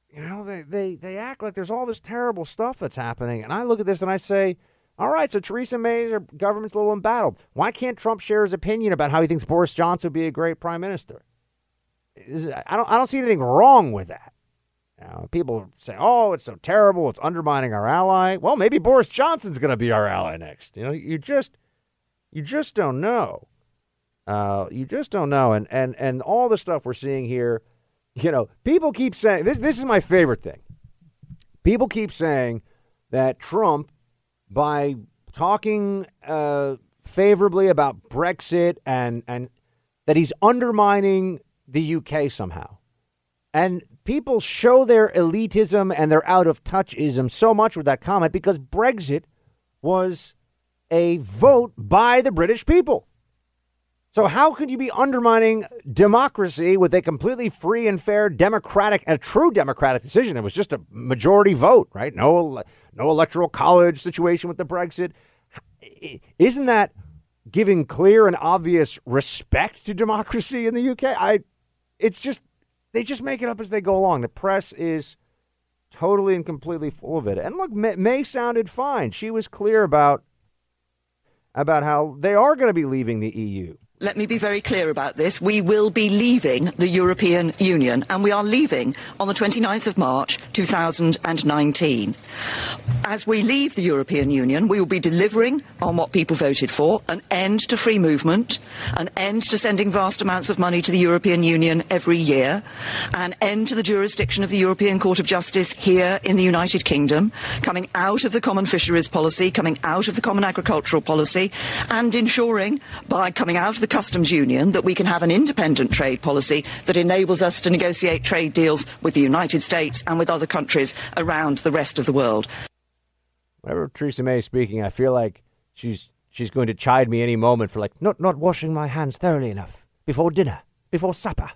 you know, they, they, they act like there's all this terrible stuff that's happening. And I look at this and I say, all right, so Theresa May's government's a little embattled. Why can't Trump share his opinion about how he thinks Boris Johnson would be a great prime minister? I don't, I don't see anything wrong with that. You know, people say, "Oh, it's so terrible. It's undermining our ally." Well, maybe Boris Johnson's going to be our ally next. You know, you just, you just don't know. Uh, you just don't know. And and and all the stuff we're seeing here you know, people keep saying this. This is my favorite thing. People keep saying that Trump, by talking uh, favorably about Brexit and and that he's undermining the UK somehow, and people show their elitism and their out of touchism so much with that comment because Brexit was a vote by the British people. So how could you be undermining democracy with a completely free and fair democratic, a true democratic decision? It was just a majority vote, right? No, no electoral college situation with the Brexit. Isn't that giving clear and obvious respect to democracy in the UK? I, it's just they just make it up as they go along. The press is totally and completely full of it. And look, May sounded fine. She was clear about about how they are going to be leaving the EU let me be very clear about this. We will be leaving the European Union, and we are leaving on the 29th of March 2019. As we leave the European Union, we will be delivering on what people voted for an end to free movement, an end to sending vast amounts of money to the European Union every year, an end to the jurisdiction of the European Court of Justice here in the United Kingdom, coming out of the common fisheries policy, coming out of the common agricultural policy, and ensuring by coming out of the customs union that we can have an independent trade policy that enables us to negotiate trade deals with the United States and with other countries around the rest of the world. Whenever Theresa May is speaking, I feel like she's she's going to chide me any moment for like not not washing my hands thoroughly enough before dinner, before supper.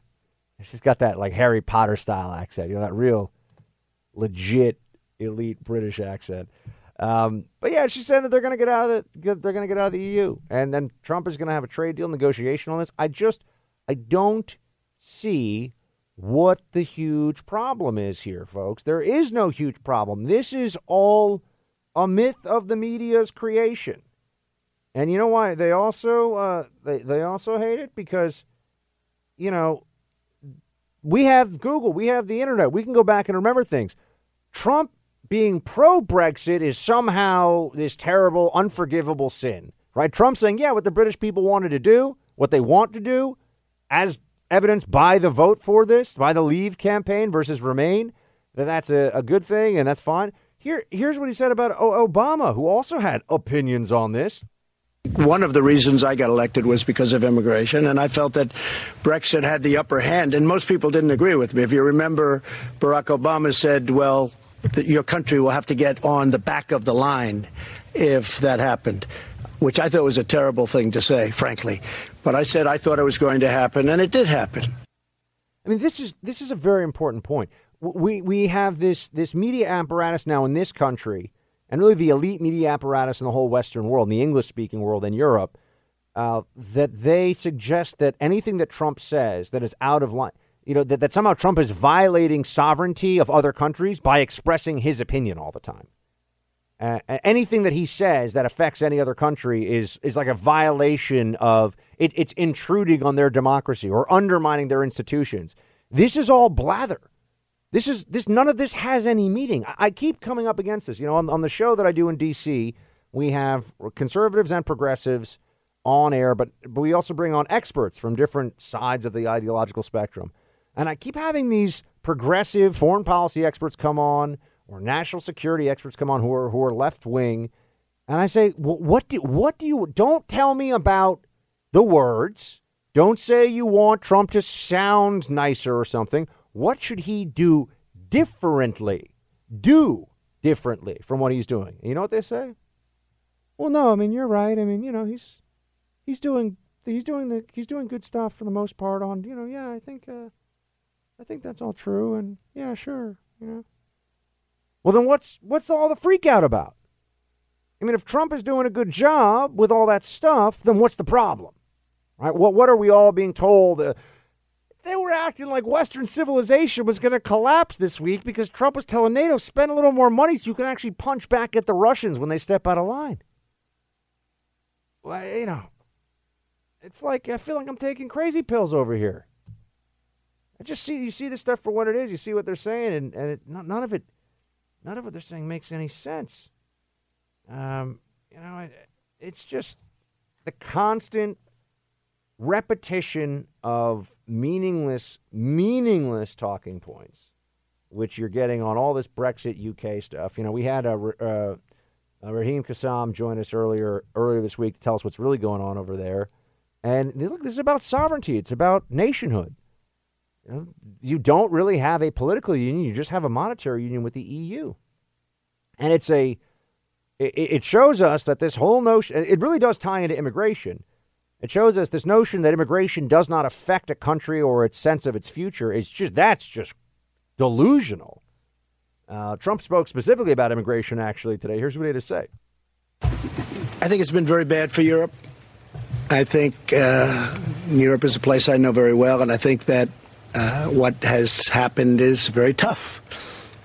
She's got that like Harry Potter style accent, you know, that real legit elite British accent. Um, but yeah, she said that they're going to get out of the they're going to get out of the EU, and then Trump is going to have a trade deal negotiation on this. I just I don't see what the huge problem is here, folks. There is no huge problem. This is all a myth of the media's creation. And you know why they also uh, they they also hate it because you know we have Google, we have the internet, we can go back and remember things. Trump being pro Brexit is somehow this terrible, unforgivable sin, right? Trump saying, yeah, what the British people wanted to do, what they want to do, as evidenced by the vote for this, by the Leave campaign versus Remain, that that's a, a good thing and that's fine. Here, here's what he said about Obama, who also had opinions on this. One of the reasons I got elected was because of immigration, and I felt that Brexit had the upper hand, and most people didn't agree with me. If you remember, Barack Obama said, well, that your country will have to get on the back of the line if that happened, which I thought was a terrible thing to say, frankly. But I said I thought it was going to happen, and it did happen. I mean, this is this is a very important point. We we have this this media apparatus now in this country, and really the elite media apparatus in the whole Western world, in the English speaking world, in Europe, uh, that they suggest that anything that Trump says that is out of line you know, that, that somehow Trump is violating sovereignty of other countries by expressing his opinion all the time. Uh, anything that he says that affects any other country is is like a violation of it, it's intruding on their democracy or undermining their institutions. This is all blather. This is this none of this has any meaning. I, I keep coming up against this. You know, on, on the show that I do in D.C., we have conservatives and progressives on air, but but we also bring on experts from different sides of the ideological spectrum. And I keep having these progressive foreign policy experts come on or national security experts come on who are, who are left wing. And I say, well, what do what do you don't tell me about the words. Don't say you want Trump to sound nicer or something. What should he do differently? Do differently from what he's doing. You know what they say? Well, no, I mean you're right. I mean, you know, he's he's doing he's doing the he's doing good stuff for the most part on, you know, yeah, I think uh I think that's all true and yeah, sure, you know. Well, then what's what's all the freak out about? I mean, if Trump is doing a good job with all that stuff, then what's the problem? Right? What what are we all being told? Uh, they were acting like Western civilization was going to collapse this week because Trump was telling NATO spend a little more money so you can actually punch back at the Russians when they step out of line. Well, you know, it's like I feel like I'm taking crazy pills over here. I just see you see this stuff for what it is. You see what they're saying, and, and it, none of it, none of what they're saying makes any sense. Um, you know, it, it's just the constant repetition of meaningless, meaningless talking points, which you're getting on all this Brexit UK stuff. You know, we had a, uh, uh, Raheem Kassam join us earlier earlier this week to tell us what's really going on over there. And look, this is about sovereignty. It's about nationhood. You, don't really have a political union; you just have a monetary union with the EU, and it's a. It, shows us that this whole notion. It really does tie into immigration it shows us this notion that immigration does not affect a country or its sense of its future. It's just that's just delusional. Uh, Trump spoke specifically about immigration actually today. Here's what he had to say. I think it's been very bad for Europe. I think uh, Europe is a place I know very well, and I think that uh, what has happened is very tough.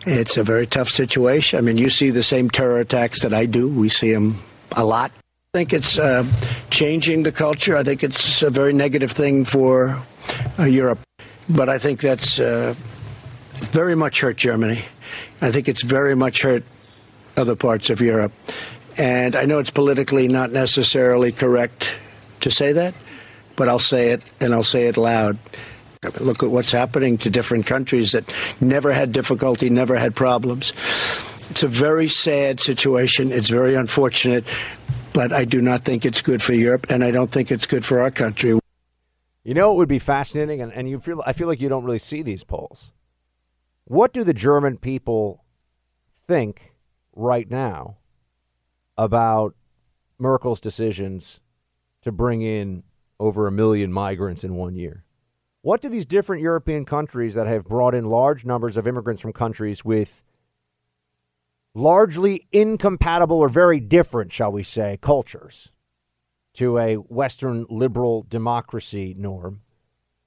It's a very tough situation. I mean, you see the same terror attacks that I do. We see them a lot. I think it's uh, changing the culture. I think it's a very negative thing for uh, Europe. But I think that's uh, very much hurt Germany. I think it's very much hurt other parts of Europe. And I know it's politically not necessarily correct to say that, but I'll say it and I'll say it loud. Look at what's happening to different countries that never had difficulty, never had problems. It's a very sad situation. It's very unfortunate but I do not think it's good for Europe, and I don't think it's good for our country. You know, it would be fascinating, and, and you feel I feel like you don't really see these polls. What do the German people think right now about Merkel's decisions to bring in over a million migrants in one year? What do these different European countries that have brought in large numbers of immigrants from countries with largely incompatible or very different, shall we say, cultures to a Western liberal democracy norm.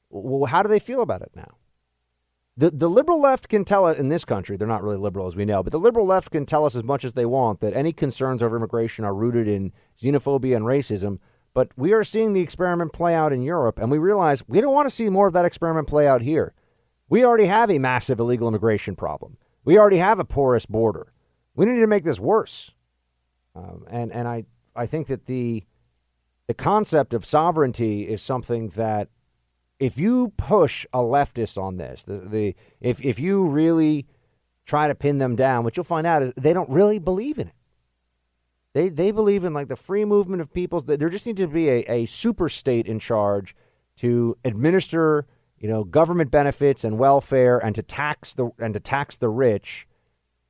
Well, how do they feel about it now? The, the liberal left can tell it in this country, they're not really liberal as we know, but the liberal left can tell us as much as they want that any concerns over immigration are rooted in xenophobia and racism. But we are seeing the experiment play out in Europe, and we realize we don't want to see more of that experiment play out here. We already have a massive illegal immigration problem. We already have a porous border. We need to make this worse. Um, and and I, I think that the the concept of sovereignty is something that if you push a leftist on this, the, the if if you really try to pin them down, what you'll find out is they don't really believe in it. They they believe in like the free movement of peoples. There just needs to be a, a super state in charge to administer, you know, government benefits and welfare and to tax the and to tax the rich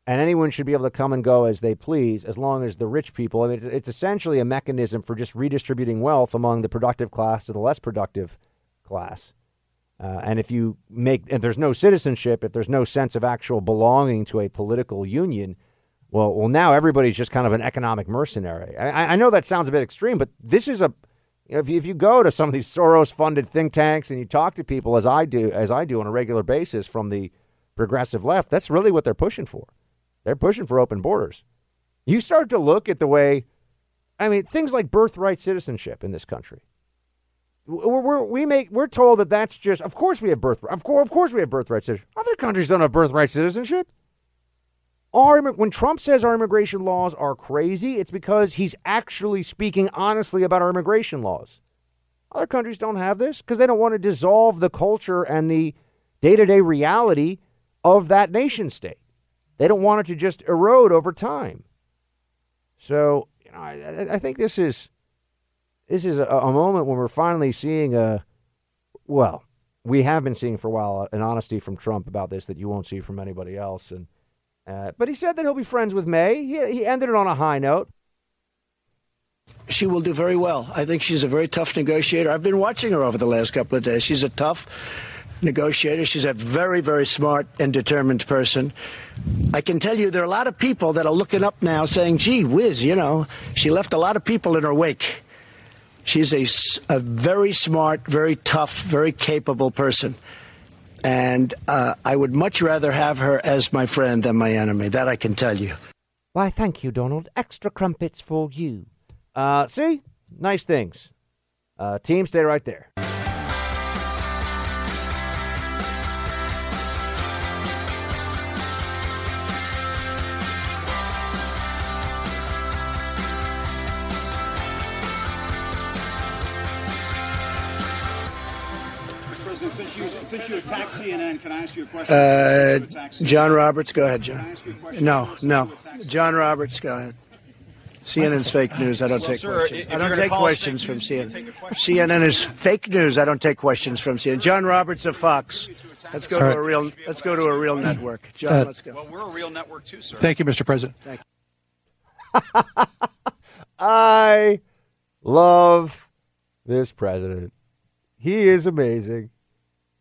and anyone should be able to come and go as they please as long as the rich people I mean, it's, it's, essentially a mechanism for just redistributing wealth among the productive class to the less productive class uh, and if you make if there's no citizenship if there's no sense of actual belonging to a political union well well now everybody's just kind of an economic mercenary i, I know that sounds a bit extreme but this is a if you, if you go to some of these Soros funded think tanks and you talk to people as I do as I do on a regular basis from the progressive left that's really what they're pushing for they're pushing for open borders. You start to look at the way, I mean, things like birthright citizenship in this country. We're, we're, we make we're told that that's just of course we have birthright of course of course we have birthright citizenship. Other countries don't have birthright citizenship. Our when Trump says our immigration laws are crazy, it's because he's actually speaking honestly about our immigration laws. Other countries don't have this because they don't want to dissolve the culture and the day to day reality of that nation state. They don't want it to just erode over time. So, you know, I, I think this is this is a, a moment when we're finally seeing a well, we have been seeing for a while an honesty from Trump about this that you won't see from anybody else. And uh, but he said that he'll be friends with May. He, he ended it on a high note. She will do very well. I think she's a very tough negotiator. I've been watching her over the last couple of days. She's a tough negotiator. She's a very, very smart and determined person. I can tell you there are a lot of people that are looking up now saying, gee whiz, you know, she left a lot of people in her wake. She's a, a very smart, very tough, very capable person. And uh, I would much rather have her as my friend than my enemy. That I can tell you. Why, thank you, Donald. Extra crumpets for you. Uh, see? Nice things. Uh, team, stay right there. Uh, John Roberts, go ahead, John. No, no. John Roberts, go ahead. CNN's fake news. I don't well, take sir, questions. I don't take questions from CNN. CNN is fake news. I don't take questions from CNN. John Roberts of Fox. Let's go All to a real. Let's go to a real network. John, uh, let's go. Well, we're a real network too, sir. Thank you, Mr. President. Thank you. I love this president. He is amazing.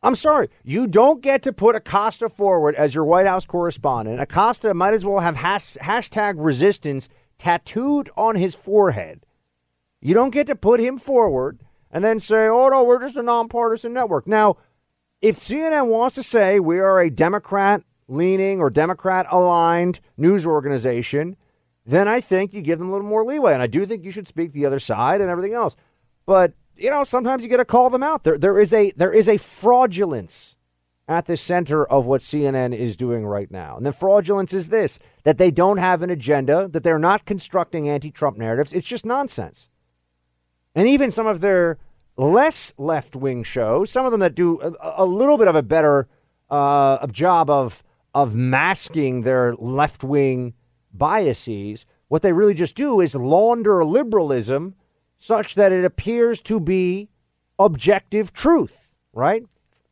I'm sorry. You don't get to put Acosta forward as your White House correspondent. Acosta might as well have hash, hashtag resistance tattooed on his forehead. You don't get to put him forward and then say, oh, no, we're just a nonpartisan network. Now, if CNN wants to say we are a Democrat leaning or Democrat aligned news organization, then I think you give them a little more leeway. And I do think you should speak the other side and everything else. But you know, sometimes you got to call them out. There, there is a there is a fraudulence at the center of what CNN is doing right now. And the fraudulence is this that they don't have an agenda, that they're not constructing anti Trump narratives. It's just nonsense. And even some of their less left wing shows, some of them that do a, a little bit of a better uh, job of, of masking their left wing biases, what they really just do is launder liberalism such that it appears to be objective truth, right?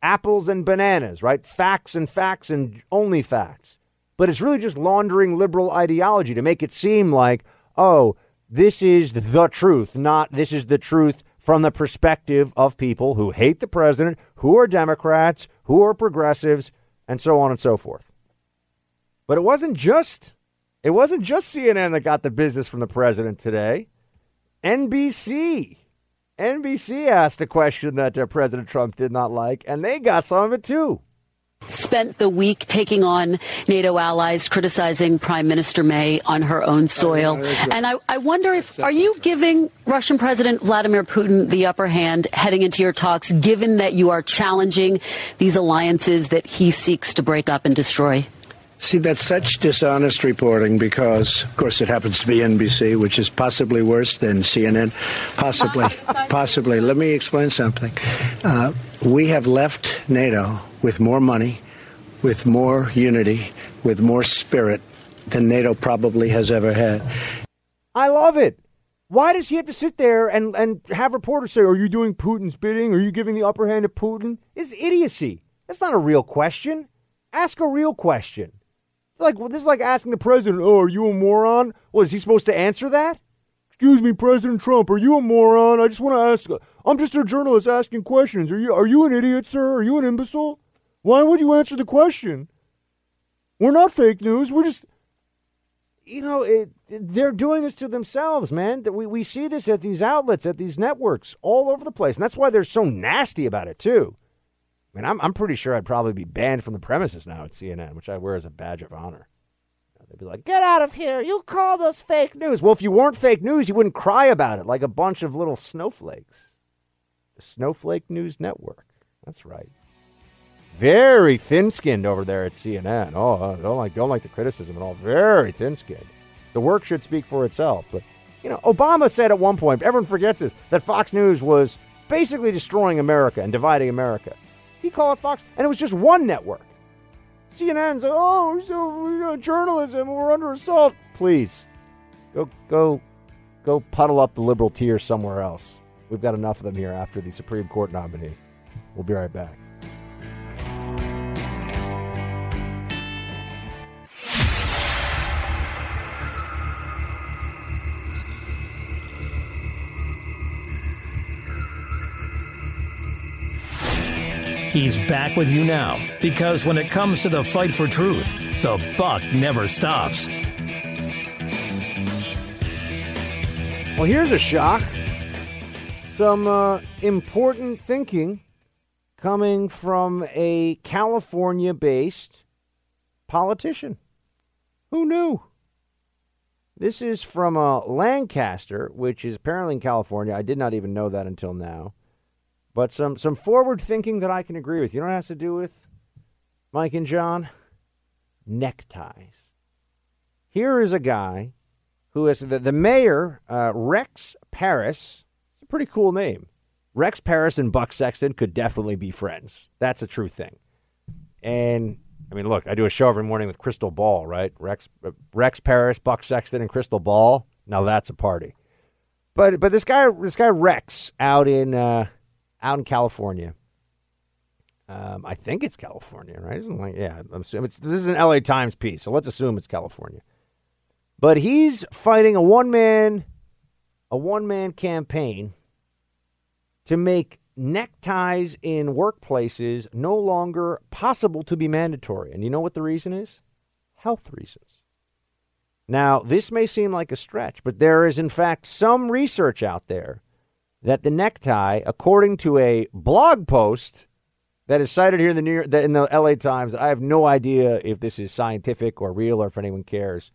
Apples and bananas, right? Facts and facts and only facts. But it's really just laundering liberal ideology to make it seem like, oh, this is the truth, not this is the truth from the perspective of people who hate the president, who are Democrats, who are progressives, and so on and so forth. But it wasn't just it wasn't just CNN that got the business from the president today. NBC. NBC asked a question that uh, President Trump did not like, and they got some of it too. Spent the week taking on NATO allies, criticizing Prime Minister May on her own soil. Oh, yeah, and I, I wonder if, are you giving Russian President Vladimir Putin the upper hand heading into your talks, given that you are challenging these alliances that he seeks to break up and destroy? See, that's such dishonest reporting because, of course, it happens to be NBC, which is possibly worse than CNN. Possibly. possibly. Let me explain something. Uh, we have left NATO with more money, with more unity, with more spirit than NATO probably has ever had. I love it. Why does he have to sit there and, and have reporters say, Are you doing Putin's bidding? Are you giving the upper hand to Putin? It's idiocy. That's not a real question. Ask a real question. Like well, this is like asking the president, "Oh, are you a moron?" Well, is he supposed to answer that? Excuse me, President Trump, are you a moron? I just want to ask. I'm just a journalist asking questions. Are you are you an idiot, sir? Are you an imbecile? Why would you answer the question? We're not fake news. We're just you know, it, they're doing this to themselves, man. That we, we see this at these outlets, at these networks, all over the place, and that's why they're so nasty about it too. I mean, I'm, I'm pretty sure I'd probably be banned from the premises now at CNN, which I wear as a badge of honor. Uh, they'd be like, get out of here. You call us fake news. Well, if you weren't fake news, you wouldn't cry about it like a bunch of little snowflakes. The Snowflake News Network. That's right. Very thin skinned over there at CNN. Oh, don't like, don't like the criticism at all. Very thin skinned. The work should speak for itself. But, you know, Obama said at one point, everyone forgets this, that Fox News was basically destroying America and dividing America. He called it Fox, and it was just one network. CNN's like, oh, so you know, journalism, we're under assault. Please, go, go, go puddle up the liberal tears somewhere else. We've got enough of them here after the Supreme Court nominee. We'll be right back. He's back with you now because when it comes to the fight for truth, the buck never stops. Well, here's a shock. Some uh, important thinking coming from a California based politician. Who knew? This is from uh, Lancaster, which is apparently in California. I did not even know that until now. But some, some forward thinking that I can agree with. You know what it has to do with, Mike and John? Neckties. Here is a guy who is the, the mayor, uh, Rex Parris. It's a pretty cool name. Rex Parris and Buck Sexton could definitely be friends. That's a true thing. And I mean, look, I do a show every morning with Krystal Ball, right? Rex uh, Rex Parris, Buck Sexton, and Krystal Ball. Now that's a party. But but this guy this guy Rex out in uh, out in California. Um, I think it's California, right? Isn't like yeah, I'm assuming it's this is an LA Times piece, so let's assume it's California. But he's fighting a one man a one man campaign to make neckties in workplaces no longer possible to be mandatory. And you know what the reason is? Health reasons. Now, this may seem like a stretch, but there is in fact some research out there that the necktie, according to a blog post that is cited here in the New York, in the LA Times, I have no idea if this is scientific or real or if anyone cares.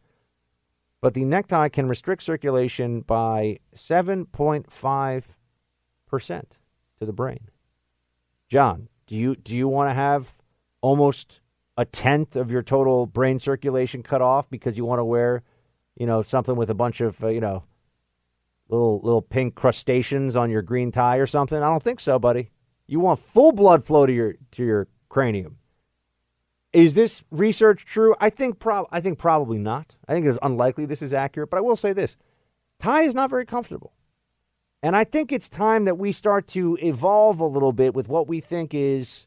But the necktie can restrict circulation by 7.5% to the brain. John, do you do you want to have almost a tenth of your total brain circulation cut off because you want to wear, you know, something with a bunch of, uh, you know, little little pink crustaceans on your green tie or something? I don't think so, buddy. You want full blood flow to your to your cranium. Is this research true? I think prob- I think probably not. I think it's unlikely this is accurate, but I will say this. Tie is not very comfortable. And I think it's time that we start to evolve a little bit with what we think is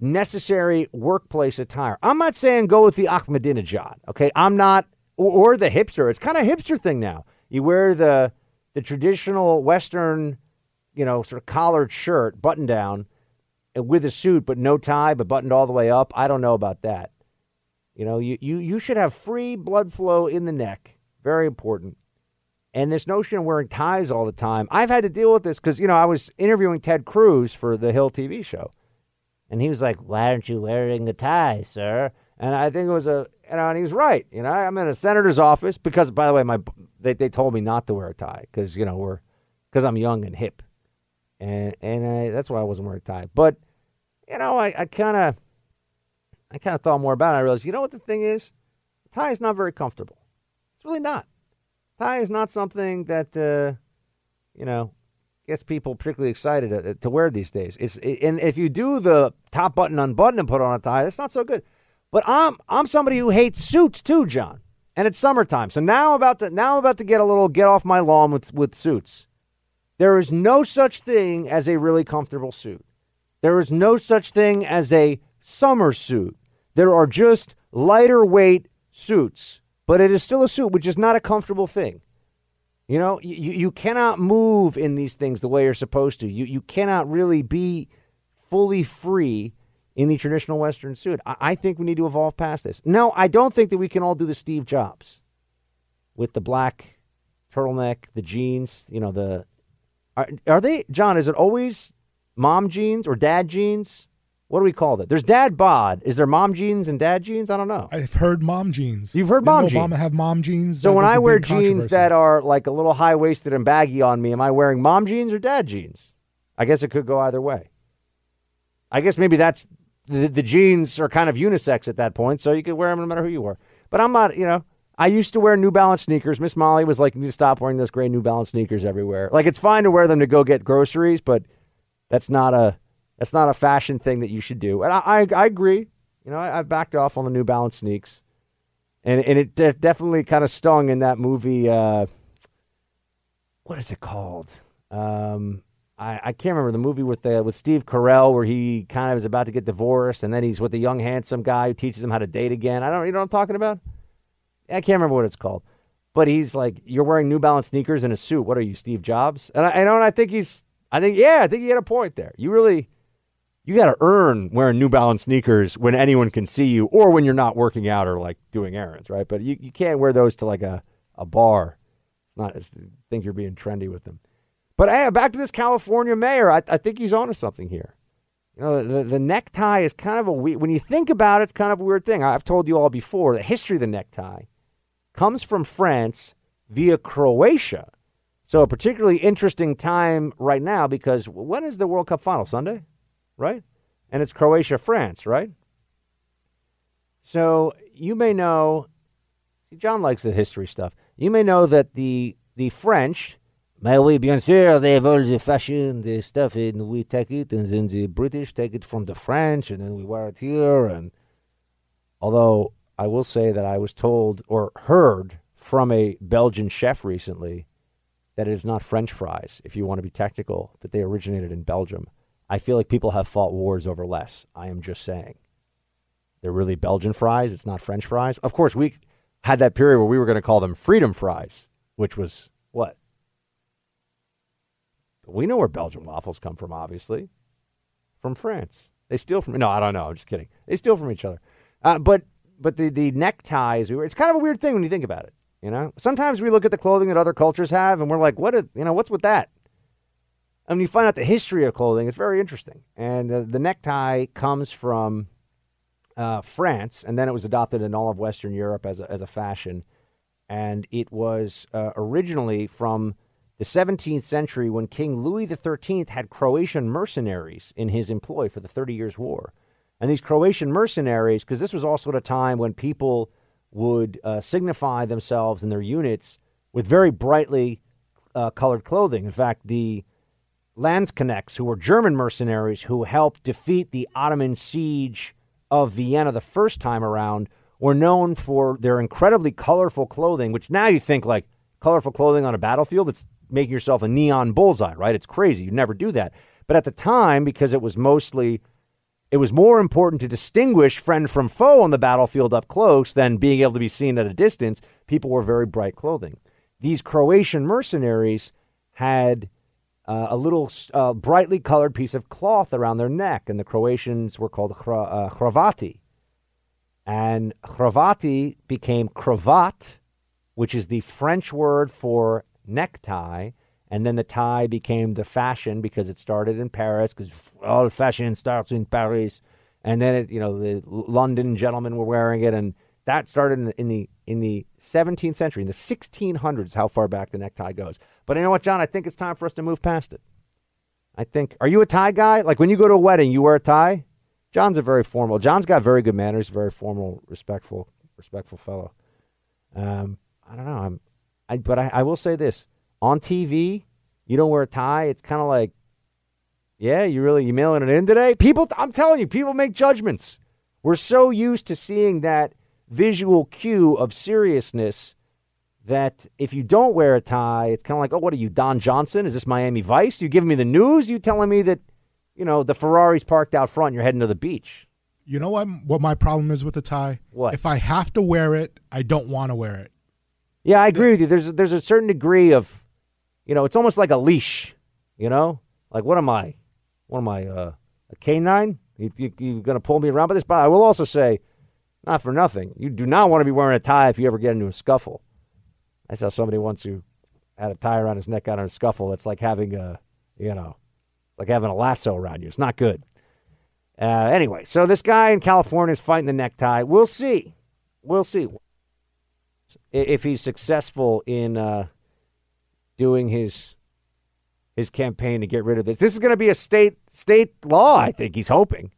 necessary workplace attire. I'm not saying go with the Ahmadinejad, okay? I'm not, or, or the hipster. It's kind of hipster thing now. You wear the the traditional Western, you know, sort of collared shirt, button down, uh, with a suit, but no tie, but buttoned all the way up. I don't know about that. You know, you, you, you should have free blood flow in the neck. Very important. And this notion of wearing ties all the time, I've had to deal with this because, you know, I was interviewing Ted Cruz for the Hill TV show. And he was like, Why aren't you wearing a tie, sir? And I think it was a, you know, and he was right. You know, I'm in a senator's office because, by the way, my they, they told me not to wear a tie because, you know, we're, because I'm young and hip. And, and I, that's why I wasn't wearing a tie. But, you know, I, kind of, I kind of thought more about it. I realized, you know what the thing is? The tie is not very comfortable. It's really not. Tie is not something that, uh, you know, gets people particularly excited to, to wear these days. It's and if you do the top button unbutton and put on a tie, that's not so good. But I'm I'm somebody who hates suits too, John. And it's summertime, so now I'm about to now I'm about to get a little get off my lawn with with suits. There is no such thing as a really comfortable suit. There is no such thing as a summer suit. There are just lighter weight suits, but it is still a suit, which is not a comfortable thing. You know, you, you cannot move in these things the way you're supposed to. You, you cannot really be fully free in the traditional Western suit. I, I think we need to evolve past this. No, I don't think that we can all do the Steve Jobs with the black turtleneck, the jeans, you know, the. Are, are they, John, is it always mom jeans or dad jeans? What do we call that? There's dad bod. Is there mom jeans and dad jeans? I don't know. I've heard mom jeans. You've heard Didn't mom jeans. Obama have mom jeans. So when I wear jeans that are like a little high waisted and baggy on me, am I wearing mom jeans or dad jeans? I guess it could go either way. I guess maybe that's the, the jeans are kind of unisex at that point, so you could wear them no matter who you are. But I'm not, you know, I used to wear New Balance sneakers. Miss Molly was like, you need to stop wearing those gray New Balance sneakers everywhere. Like it's fine to wear them to go get groceries, but that's not a that's not a fashion thing that you should do. And I I, I agree. You know, I, I backed off on the New Balance sneaks, and and it de- definitely kind of stung in that movie. Uh, what is it called? Um, I, I can't remember the movie with the with Steve Carell where he kind of is about to get divorced and then he's with a young handsome guy who teaches him how to date again. I don't you know what I'm talking about? I can't remember what it's called. But he's like, you're wearing New Balance sneakers and a suit. What are you, Steve Jobs? And I, and I think he's, I think, yeah, I think he had a point there. You really, you got to earn wearing New Balance sneakers when anyone can see you, or when you're not working out or like doing errands, right? But you, you can't wear those to like a, a bar. It's not. It's, think you're being trendy with them. But hey, back to this California mayor. I, I think he's onto something here. You know, the, the necktie is kind of a weird, when you think about it, it's kind of a weird thing. I've told you all before the history of the necktie comes from France via Croatia. So a particularly interesting time right now because when is the World Cup final? Sunday, right? And it's Croatia France, right? So you may know See, John likes the history stuff. You may know that the the French Mais oui, bien sûr, they all the fashion, the stuff, and we take it, and then the British take it from the French, and then we wear it here. And although I will say that I was told or heard from a Belgian chef recently that it is not French fries, if you want to be technical, that they originated in Belgium. I feel like people have fought wars over less. I am just saying. They're really Belgian fries. It's not French fries. Of course, we had that period where we were going to call them freedom fries, which was what? We know where Belgian waffles come from, obviously. From France. They steal from. No, I don't know. I'm just kidding. They steal from each other. Uh, but but the, the neckties, it's kind of a weird thing when you think about it. You know, sometimes we look at the clothing that other cultures have, and we're like, what? Is, you know, what's with that? And when you find out the history of clothing, it's very interesting. And uh, the necktie comes from uh, France, and then it was adopted in all of Western Europe as a, as a fashion. And it was uh, originally from the 17th century when King Louis XIII had Croatian mercenaries in his employ for the Thirty Years' War. And these Croatian mercenaries, because this was also at a time when people would uh, signify themselves and their units with very brightly uh, colored clothing. In fact, the Landsknechts, who were German mercenaries who helped defeat the Ottoman siege of Vienna the first time around, were known for their incredibly colorful clothing, which now you think like colorful clothing on a battlefield, it's making yourself a neon bullseye, right? It's crazy. You'd never do that. But at the time, because it was mostly it was more important to distinguish friend from foe on the battlefield up close than being able to be seen at a distance. People wore very bright clothing. These Croatian mercenaries had uh, a little uh, brightly colored piece of cloth around their neck, and the Croatians were called uh, Hrvati. And Hrvati became cravat, which is the French word for necktie, and then the tie became the fashion because it started in Paris, because all fashion starts in Paris. And then it, you know, the London gentlemen were wearing it, and that started in the, in the in the 17th century, in the 1600s. How far back the necktie goes. But you know what, John? I think it's time for us to move past it. I think. Are you a tie guy? Like when you go to a wedding, you wear a tie. John's a very formal. John's got very good manners. Very formal, respectful, respectful fellow. Um, I don't know. I'm, I, but I, I will say this: on TV, you don't wear a tie. It's kind of like, yeah, you really you mailing it in today? People, I'm telling you, people make judgments. We're so used to seeing that visual cue of seriousness that if you don't wear a tie, it's kind of like, oh, what are you, Don Johnson? Is this Miami Vice? You giving me the news? You telling me that, you know, the Ferrari's parked out front and you're heading to the beach? You know what? What my problem is with the tie? What? If I have to wear it, I don't want to wear it. Yeah, I agree with you. There's there's a certain degree of you know, it's almost like a leash. You know, like what am I? What am I? Uh, a canine? You, you, you going to pull me around? But this, but I will also say, not for nothing, you do not want to be wearing a tie if you ever get into a scuffle. I saw somebody once who had a tie around his neck out in a scuffle. It's like having a, you know, like having a lasso around you. It's not good. Uh, anyway, so this guy in California is fighting the necktie. We'll see. We'll see if he's successful in uh, doing his his campaign to get rid of this. This is going to be a state state law. I think he's hoping.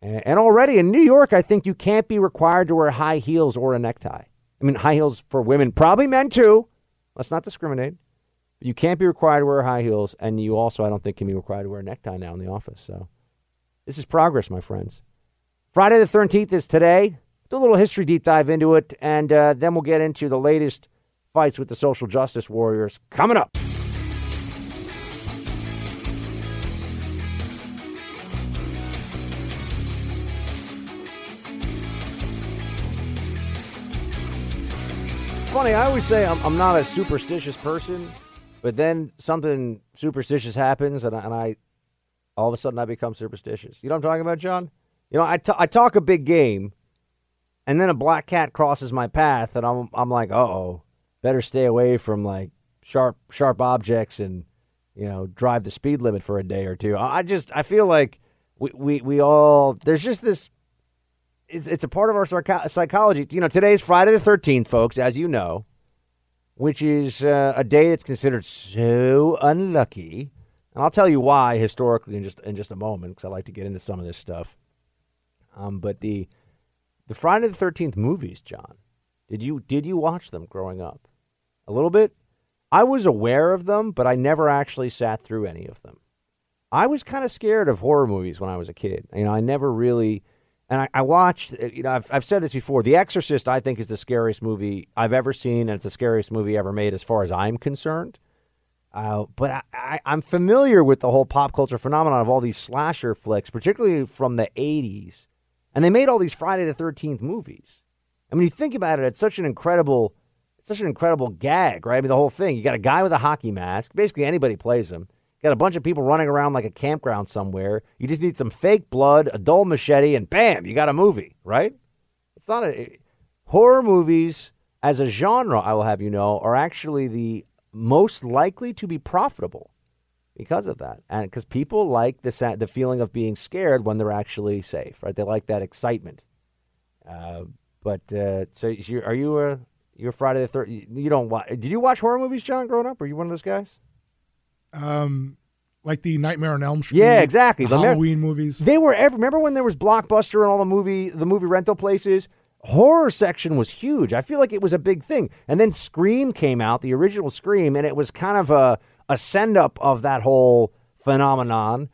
And, and already in New York, I think you can't be required to wear high heels or a necktie. I mean, high heels for women, probably men too. Let's not discriminate. You can't be required to wear high heels, and you also, I don't think, can be required to wear a necktie now in the office. So, this is progress, my friends. Friday the 13th is today do a little history deep dive into it, and uh, then we'll get into the latest fights with the social justice warriors coming up. funny. I always say I'm, I'm, not a superstitious person, but then something superstitious happens, and I, and I, all of a sudden I become superstitious. You know what I'm talking about, John? You know, I, t- I talk a big game, and then a black cat crosses my path, and I'm I'm like, oh, better stay away from like sharp sharp objects and you know drive the speed limit for a day or two. I just I feel like we we, we all there's just this. It's, it's a part of our psych- psychology. You know, today's Friday the 13th, folks, as you know, which is uh, a day that's considered so unlucky. And I'll tell you why historically in just in just a moment because I like to get into some of this stuff. Um, but the the Friday the Thirteenth movies, John, did you did you watch them growing up? A little bit. I was aware of them, but I never actually sat through any of them. I was kind of scared of horror movies when I was a kid. You know, I never really, and I, I watched. uh, You know, I've I've said this before. The Exorcist, I think, is the scariest movie I've ever seen, and it's the scariest movie ever made, as far as I'm concerned. Uh, but I, I'm familiar with the whole pop culture phenomenon of all these slasher flicks, particularly from the 80s. And they made all these Friday the 13th movies. I mean, you think about it, it's such an incredible, such an incredible gag, right? I mean, the whole thing. You got a guy with a hockey mask. Basically, anybody plays him. You got a bunch of people running around like a campground somewhere. You just need some fake blood, a dull machete, and bam, you got a movie, right? It's not a horror movies as a genre. I will have you know are actually the most likely to be profitable because of that, and because people like the the feeling of being scared when they're actually safe, right? They like that excitement. Uh, but uh, so you, are you a you're Friday the third? You don't watch? Did you watch horror movies, John, growing up? Are you one of those guys? Um, like the Nightmare on Elm Street. Yeah, exactly. The Halloween movies. They were ever. Remember when there was Blockbuster and all the movie the movie rental places? Horror section was huge. I feel like it was a big thing. And then Scream came out, the original Scream, and it was kind of a a send up of that whole phenomenon.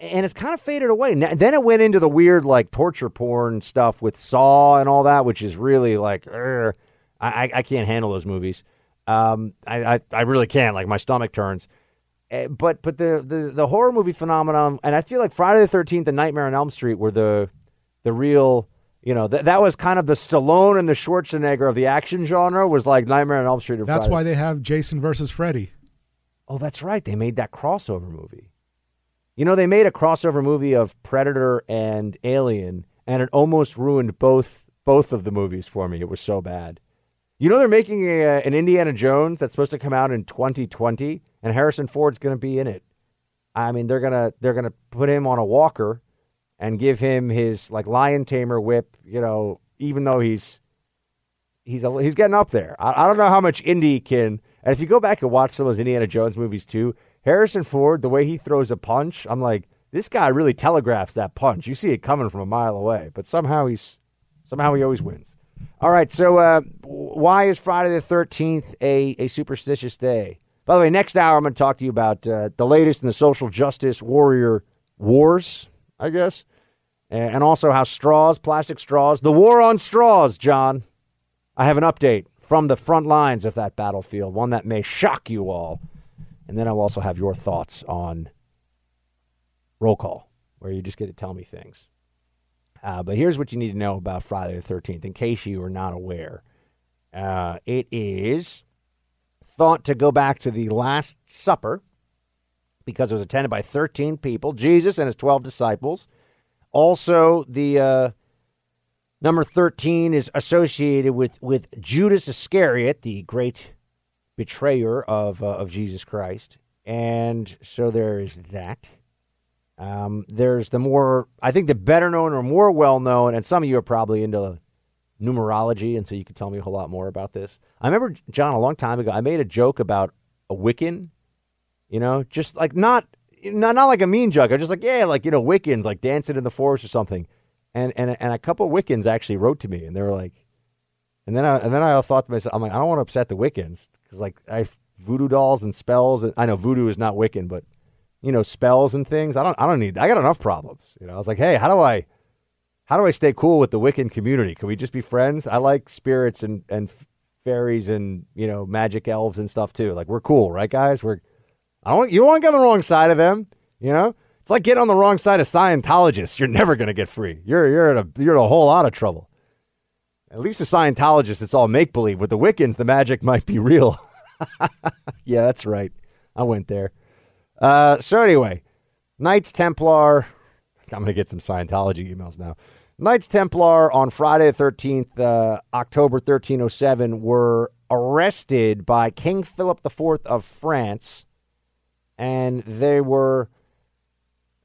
And it's kind of faded away. N- Then it went into the weird like torture porn stuff with Saw and all that, which is really like, "Ugh." I, I can't handle those movies. Um, I, I I really can't. Like my stomach turns. Uh, but but the, the the horror movie phenomenon, and I feel like Friday the Thirteenth and Nightmare on Elm Street were the the real. You know that that was kind of the Stallone and the Schwarzenegger of the action genre. Was like Nightmare on Elm Street. That's Friday. why they have Jason versus Freddy. Oh, that's right. They made that crossover movie. You know, they made a crossover movie of Predator and Alien, and it almost ruined both both of the movies for me. It was so bad. You know, they're making a, uh, an Indiana Jones that's supposed to come out in 2020, and Harrison Ford's going to be in it. I mean, they're gonna they're gonna put him on a walker and give him his like lion tamer whip. You know, even though he's he's a, he's getting up there. I, I don't know how much Indy can. And if you go back and watch some of those Indiana Jones movies too, Harrison Ford, the way he throws a punch, I'm like, this guy really telegraphs that punch. You see it coming from a mile away, but somehow he's somehow he always wins. All right, so uh, why is Friday the 13th a, a superstitious day? By the way, next hour I'm going to talk to you about uh, the latest in the social justice warrior wars, I guess, and and also how straws, plastic straws, the war on straws, John. I have an update from the front lines of that battlefield, one that may shock you all. And then I'll also have your thoughts on roll call, where you just get to tell me things. Uh, but here's what you need to know about Friday the 13th, in case you are not aware. Uh, it is thought to go back to the Last Supper because it was attended by 13 people, Jesus and his 12 disciples. Also, the uh, number 13 is associated with, with Judas Iscariot, the great betrayer of, uh, of Jesus Christ. And so there is that. Um, there's the more, I think the better known or more well known, and some of you are probably into numerology, and so you can tell me a whole lot more about this. I remember, John, a long time ago, I made a joke about a Wiccan, you know, just like not, not, not like a mean joke. I was just like, yeah, like, you know, Wiccans, like dancing in the forest or something. And, and, and a couple Wiccans actually wrote to me, and they were like, and then I, and then I thought to myself, I'm like, I don't want to upset the Wiccans because like I voodoo dolls and spells. And I know voodoo is not Wiccan, but you know, spells and things. I don't I don't need I got enough problems. You know, I was like, hey, how do I how do I stay cool with the Wiccan community? Can we just be friends? I like spirits and and fairies and, you know, magic elves and stuff too. Like we're cool, right guys? We're I don't you don't want to get on the wrong side of them, you know? It's like getting on the wrong side of Scientologists. You're never going to get free. You're you're in a you're in a whole lot of trouble. At least the Scientologists, it's all make believe. With the Wiccans, the magic might be real. yeah, that's right. I went there. Uh, so anyway, Knights Templar. I'm going to get some Scientology emails now. Knights Templar on Friday the 13th, uh, October 1307, were arrested by King Philip IV of France, and they were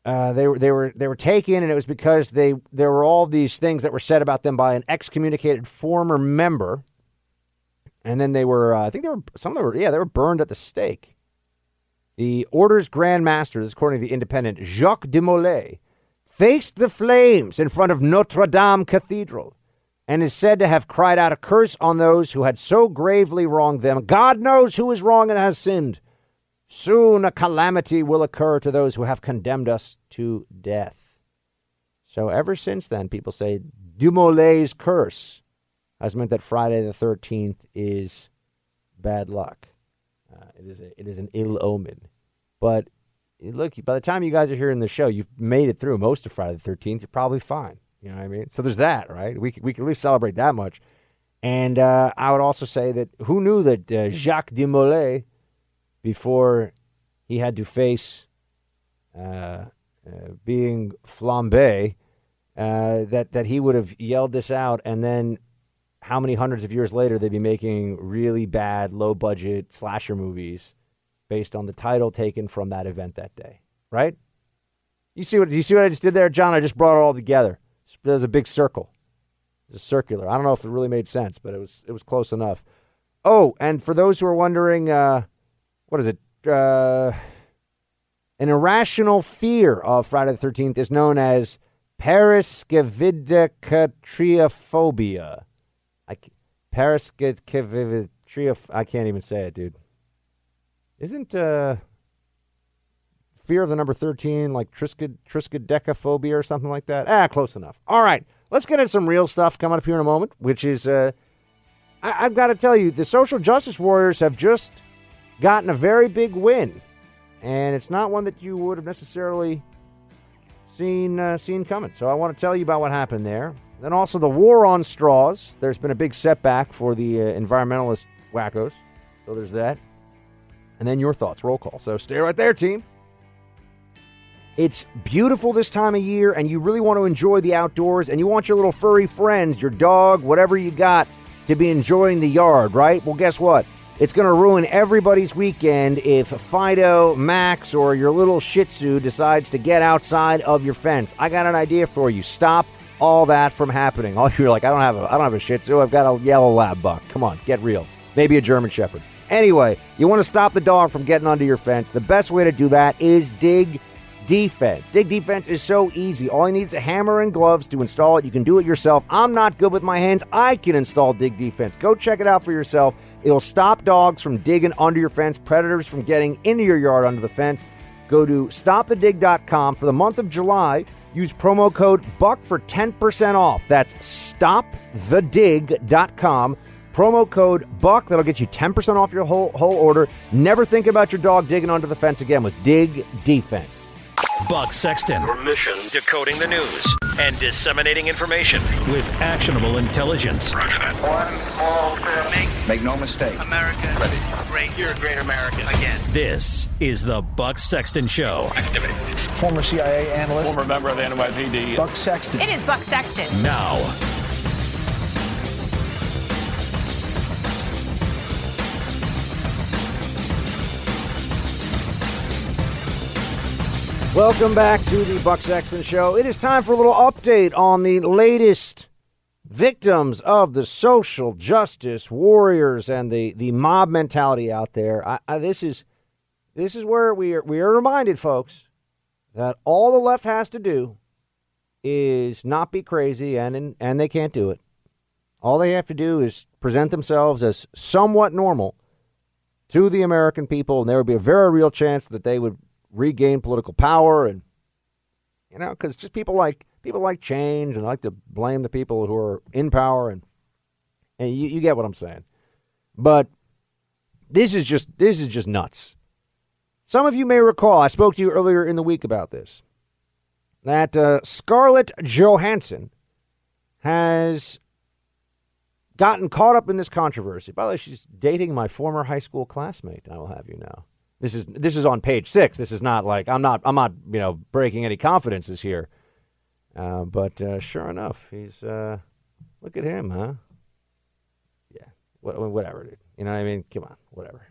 uh, they were they were they were taken, and it was because they there were all these things that were said about them by an excommunicated former member, and then they were uh, I think they were some of them were yeah they were burned at the stake. The order's Grand Master, according to the Independent, Jacques de Molay, faced the flames in front of Notre Dame Cathedral and is said to have cried out a curse on those who had so gravely wronged them. God knows who is wrong and has sinned. Soon a calamity will occur to those who have condemned us to death. So ever since then, people say de Molay's curse has meant that Friday the 13th is bad luck. Uh, it is a, it is an ill omen. But look, by the time you guys are hearing the show, you've made it through most of Friday the 13th. You're probably fine. You know what I mean? So there's that, right? We, we can at least celebrate that much. And uh, I would also say that who knew that uh, Jacques de Molay, before he had to face uh, uh being flambe, uh, that, that he would have yelled this out and then how many hundreds of years later they'd be making really bad, low budget slasher movies based on the title taken from that event that day, right? You see what you see what I just did there, John? I just brought it all together. There's a big circle. It's a circular. I don't know if it really made sense, but it was it was close enough. Oh, and for those who are wondering, uh, what is it? Uh, an irrational fear of Friday the Thirteenth is known as paraskevidekatriaphobia. I. I can't even say it, dude. Isn't uh, fear of the number 13 like triskid, or something like that? Ah, close enough. All right, let's get into some real stuff coming up here in a moment, which is, uh, I- I've got to tell you, the social justice warriors have just gotten a very big win. And it's not one that you would have necessarily seen uh, seen coming. So I want to tell you about what happened there. Then also the war on straws. There's been a big setback for the uh, environmentalist wackos. So there's that and then your thoughts. Roll call. So stay right there, team. It's beautiful this time of year, and you really want to enjoy the outdoors, and you want your little furry friends, your dog, whatever you got, to be enjoying the yard, right? Well, guess what? It's going to ruin everybody's weekend if Fido, Max, or your little Shih Tzu decides to get outside of your fence. I got an idea for you. Stop all that from happening. All you're like, I don't have a, I don't have a Shih Tzu. I've got a yellow lab buck. Come on, get real. Maybe a German Shepherd. Anyway, you want to stop the dog from getting under your fence. The best way to do that is dig defense. Dig defense is so easy. All you need is a hammer and gloves to install it. You can do it yourself. I'm not good with my hands. I can install dig defense. Go check it out for yourself. It'll stop dogs from digging under your fence, predators from getting into your yard under the fence. Go to stopthedig.com for the month of July. Use promo code BUCK for 10% off. That's stopthedig.com. Promo code BUCK. That'll get you 10% off your whole, whole order. Never think about your dog digging under the fence again with Dig Defense. Buck Sexton. Your mission decoding the news and disseminating information with actionable intelligence. One small step. Make, Make no mistake. America Ready. great. You're a great American again. This is the Buck Sexton Show. Activate. Former CIA analyst. Former member of the NYPD. Buck Sexton. It is Buck Sexton. Now. Welcome back to the Buck Sexton Show. It is time for a little update on the latest victims of the social justice warriors and the, the mob mentality out there. I, I, this is this is where we are we are reminded, folks, that all the left has to do is not be crazy, and and they can't do it. All they have to do is present themselves as somewhat normal to the American people, and there would be a very real chance that they would regain political power and you know because just people like people like change and like to blame the people who are in power and and you, you get what i'm saying but this is just this is just nuts some of you may recall i spoke to you earlier in the week about this that uh, scarlett johansson has gotten caught up in this controversy. By the way, she's dating my former high school classmate. I will have you know. This is this is on page six. This is not like I'm not I'm not you know breaking any confidences here. Uh, but uh, sure enough, he's uh, look at him, huh? Yeah, whatever, dude. You know what I mean? Come on, whatever.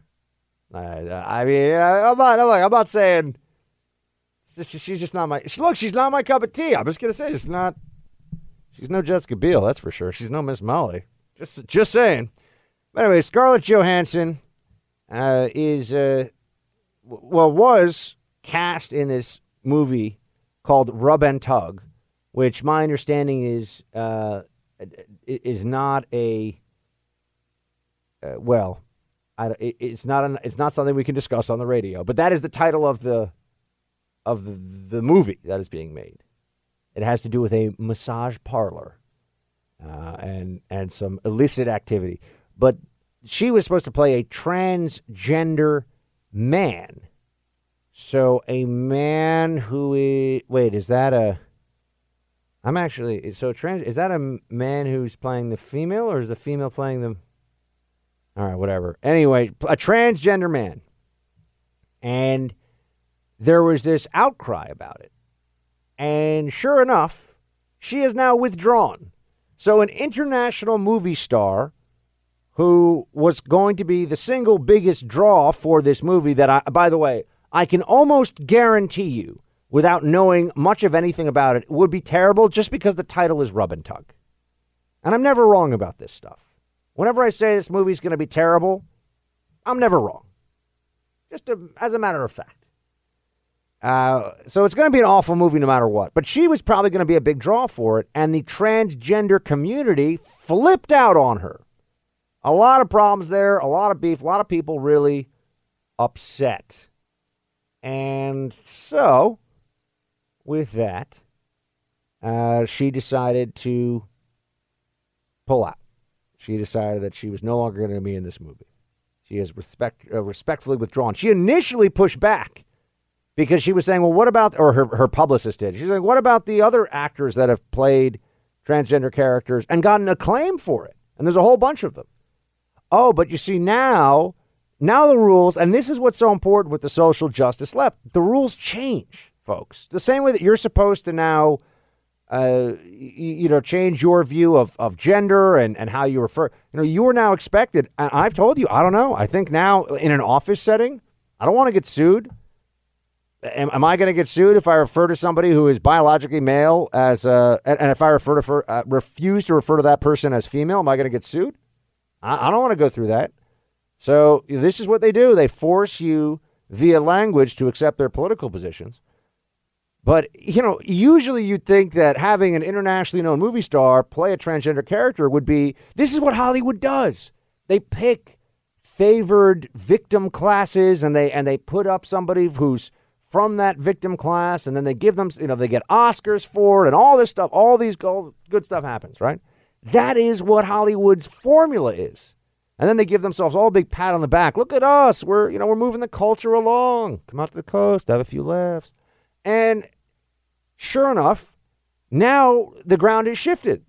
I, I mean, I'm not. Like, I'm not saying she's just not my. She, look, she's not my cup of tea. I'm just gonna say she's not. She's no Jessica Biel, that's for sure. She's no Miss Molly. Just, just saying. But anyway, Scarlett Johansson uh, is, uh, well, was cast in this movie called Rub and Tug, which my understanding is uh, is not a uh, well, I, it's not an, it's not something we can discuss on the radio. But that is the title of the of the, the movie that is being made. It has to do with a massage parlor uh, and and some illicit activity. But she was supposed to play a transgender man. So a man who is wait, is that a I'm actually so trans is that a man who's playing the female or is the female playing the All right, whatever. Anyway, a transgender man. And there was this outcry about it. And sure enough, she is now withdrawn. So, an international movie star who was going to be the single biggest draw for this movie, that I, by the way, I can almost guarantee you, without knowing much of anything about it, would be terrible just because the title is Rub and Tug. And I'm never wrong about this stuff. Whenever I say this movie's going to be terrible, I'm never wrong. Just as a matter of fact. Uh, so it's going to be an awful movie no matter what. But she was probably going to be a big draw for it, and the transgender community flipped out on her. A lot of problems there, a lot of beef, a lot of people really upset. And so, with that, uh, she decided to pull out. She decided that she was no longer going to be in this movie. She has respect, uh, respectfully withdrawn. She initially pushed back because she was saying, well, what about, or her, her publicist did. She's like, what about the other actors that have played transgender characters and gotten acclaim for it? And there's a whole bunch of them. Oh, but you see now, now the rules, and this is what's so important with the social justice left, the rules change, folks. The same way that you're supposed to now, uh, you, know, change your view of, of gender and, and how you refer. You know, you are now expected, and I've told you, I don't know. I think now in an office setting, I don't want to get sued am, am I going to get sued if I refer to somebody who is biologically male as uh, and, and if I refer to uh, refuse to refer to that person as female, am I going to get sued? I, I don't want to go through that. So this is what they do: they force you via language to accept their political positions. But you know, usually you'd think that having an internationally known movie star play a transgender character would be this is what Hollywood does. They pick favored victim classes and they and they put up somebody who's from that victim class, and then they give them, you know, they get Oscars for it, and all this stuff, all these gold, good stuff happens, right? That is what Hollywood's formula is. And then they give themselves all a big pat on the back. Look at us. We're, you know, we're moving the culture along. Come out to the coast, have a few laughs. And sure enough, now the ground is shifted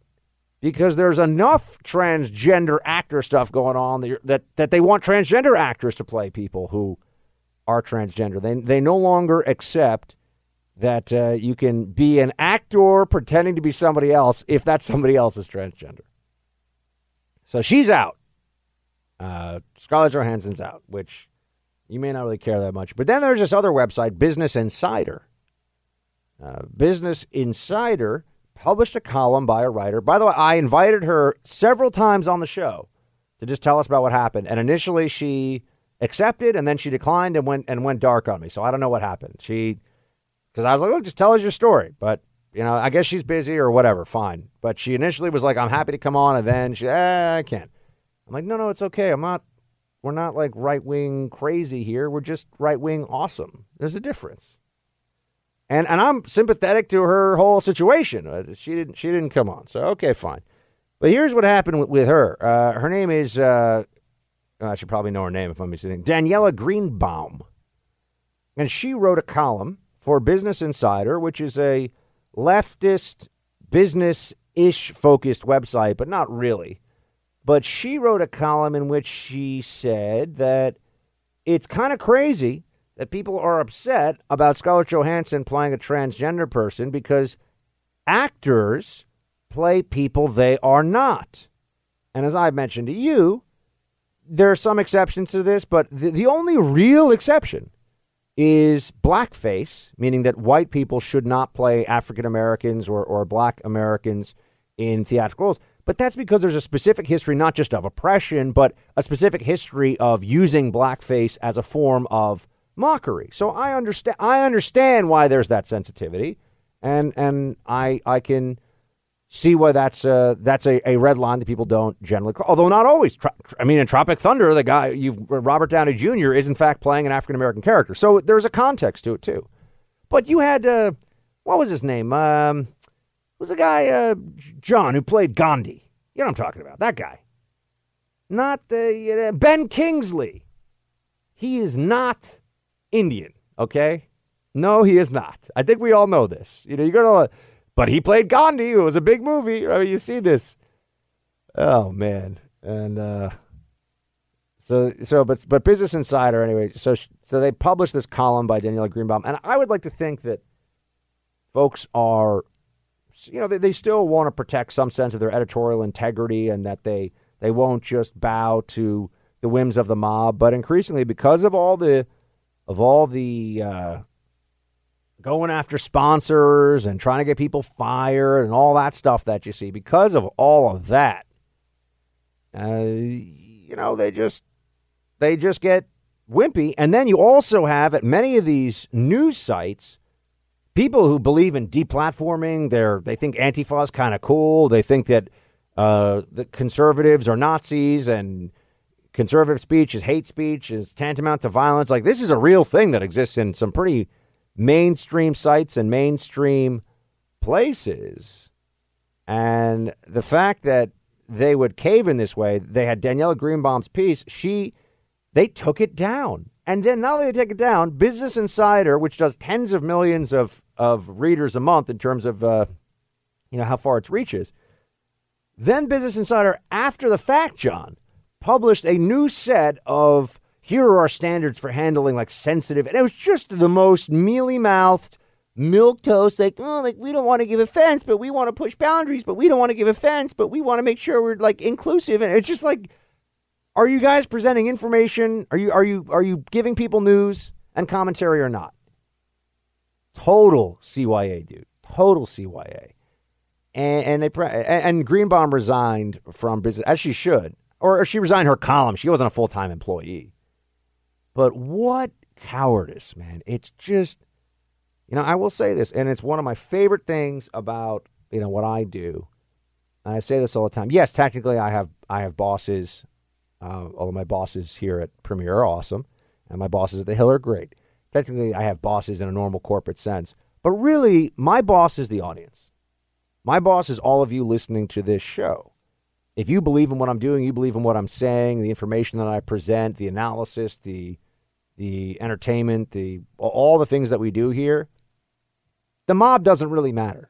because there's enough transgender actor stuff going on that, that, that they want transgender actors to play people who are transgender. They, they no longer accept that uh, you can be an actor pretending to be somebody else if that somebody else is transgender. So she's out. Uh, Scarlett Johansson's out, which you may not really care that much. But then there's this other website, Business Insider. Uh, Business Insider published a column by a writer. By the way, I invited her several times on the show to just tell us about what happened. And initially, she accepted, and then she declined and went and went dark on me. So I don't know what happened. She, because I was like, look, just tell us your story. But you know, I guess she's busy or whatever. Fine. But she initially was like, I'm happy to come on, and then she, eh, I can't. I'm like, no, no, it's okay. I'm not. We're not like right wing crazy here. We're just right wing awesome. There's a difference. And and I'm sympathetic to her whole situation. Uh, she didn't she didn't come on. So okay, fine. But here's what happened with, with her. Uh, her name is uh, I should probably know her name if I'm listening. Daniella Greenbaum. And she wrote a column for Business Insider, which is a leftist, business ish focused website, but not really. but she wrote a column in which she said that it's kind of crazy that people are upset about Scarlett Johansson playing a transgender person because actors play people they are not. And as I've mentioned to you, there are some exceptions to this, but the, the only real exception is blackface, meaning that white people should not play African Americans or, or black Americans in theatrical roles. But that's because there's a specific history, not just of oppression, but a specific history of using blackface as a form of mockery. So I understand. I understand why there's that sensitivity, and and I I can see why that's uh, that's a, a red line that people don't generally. Call. Although not always. I mean, in Tropic Thunder, the guy you Robert Downey Jr. is in fact playing an African American character, so there's a context to it too. But you had uh, what was his name? Um, was the guy uh, John who played Gandhi? You know what I'm talking about? That guy. Not uh, Ben Kingsley. He is not Indian. Okay. No, he is not. I think we all know this. You know, you go to but he played Gandhi. It was a big movie. Oh, you see this? Oh man, and uh, so so but but Business Insider anyway. So so they published this column by Daniella Greenbaum, and I would like to think that folks are, you know, they, they still want to protect some sense of their editorial integrity, and that they they won't just bow to the whims of the mob. But increasingly, because of all the of all the uh, going after sponsors and trying to get people fired and all that stuff that you see. Because of all of that, uh, you know, they just they just get wimpy. And then you also have at many of these news sites people who believe in deplatforming. They're they think Antifa is kind of cool. They think that uh, the conservatives are Nazis and conservative speech is hate speech is tantamount to violence. Like this is a real thing that exists in some pretty mainstream sites and mainstream places. And the fact that they would cave in this way, they had Daniella Greenbaum's piece, she they took it down. And then not only they take it down, Business Insider, which does tens of millions of, of readers a month in terms of uh, you know how far its reaches, then Business Insider, after the fact, John, published a new set of here are our standards for handling like sensitive. And it was just the most mealy mouthed, milquetoast, like, oh, like we don't want to give offense, but we want to push boundaries, but we don't want to give offense, but we want to make sure we're like inclusive. And it's just like, are you guys presenting information? Are you are you are you giving people news and commentary or not? Total CYA, dude. Total CYA. And, and they and Greenbaum resigned from business as she should, or she resigned her column. She wasn't a full time employee. But what cowardice, man. It's just, you know, I will say this, and it's one of my favorite things about, you know, what I do. And I say this all the time. Yes, technically I have I have bosses. Uh, all of my bosses here at Premiere are awesome, and my bosses at the Hill are great. Technically, I have bosses in a normal corporate sense, but really, my boss is the audience. My boss is all of you listening to this show. If you believe in what I'm doing, you believe in what I'm saying, the information that I present, the analysis, the the entertainment, the all the things that we do here, the mob doesn't really matter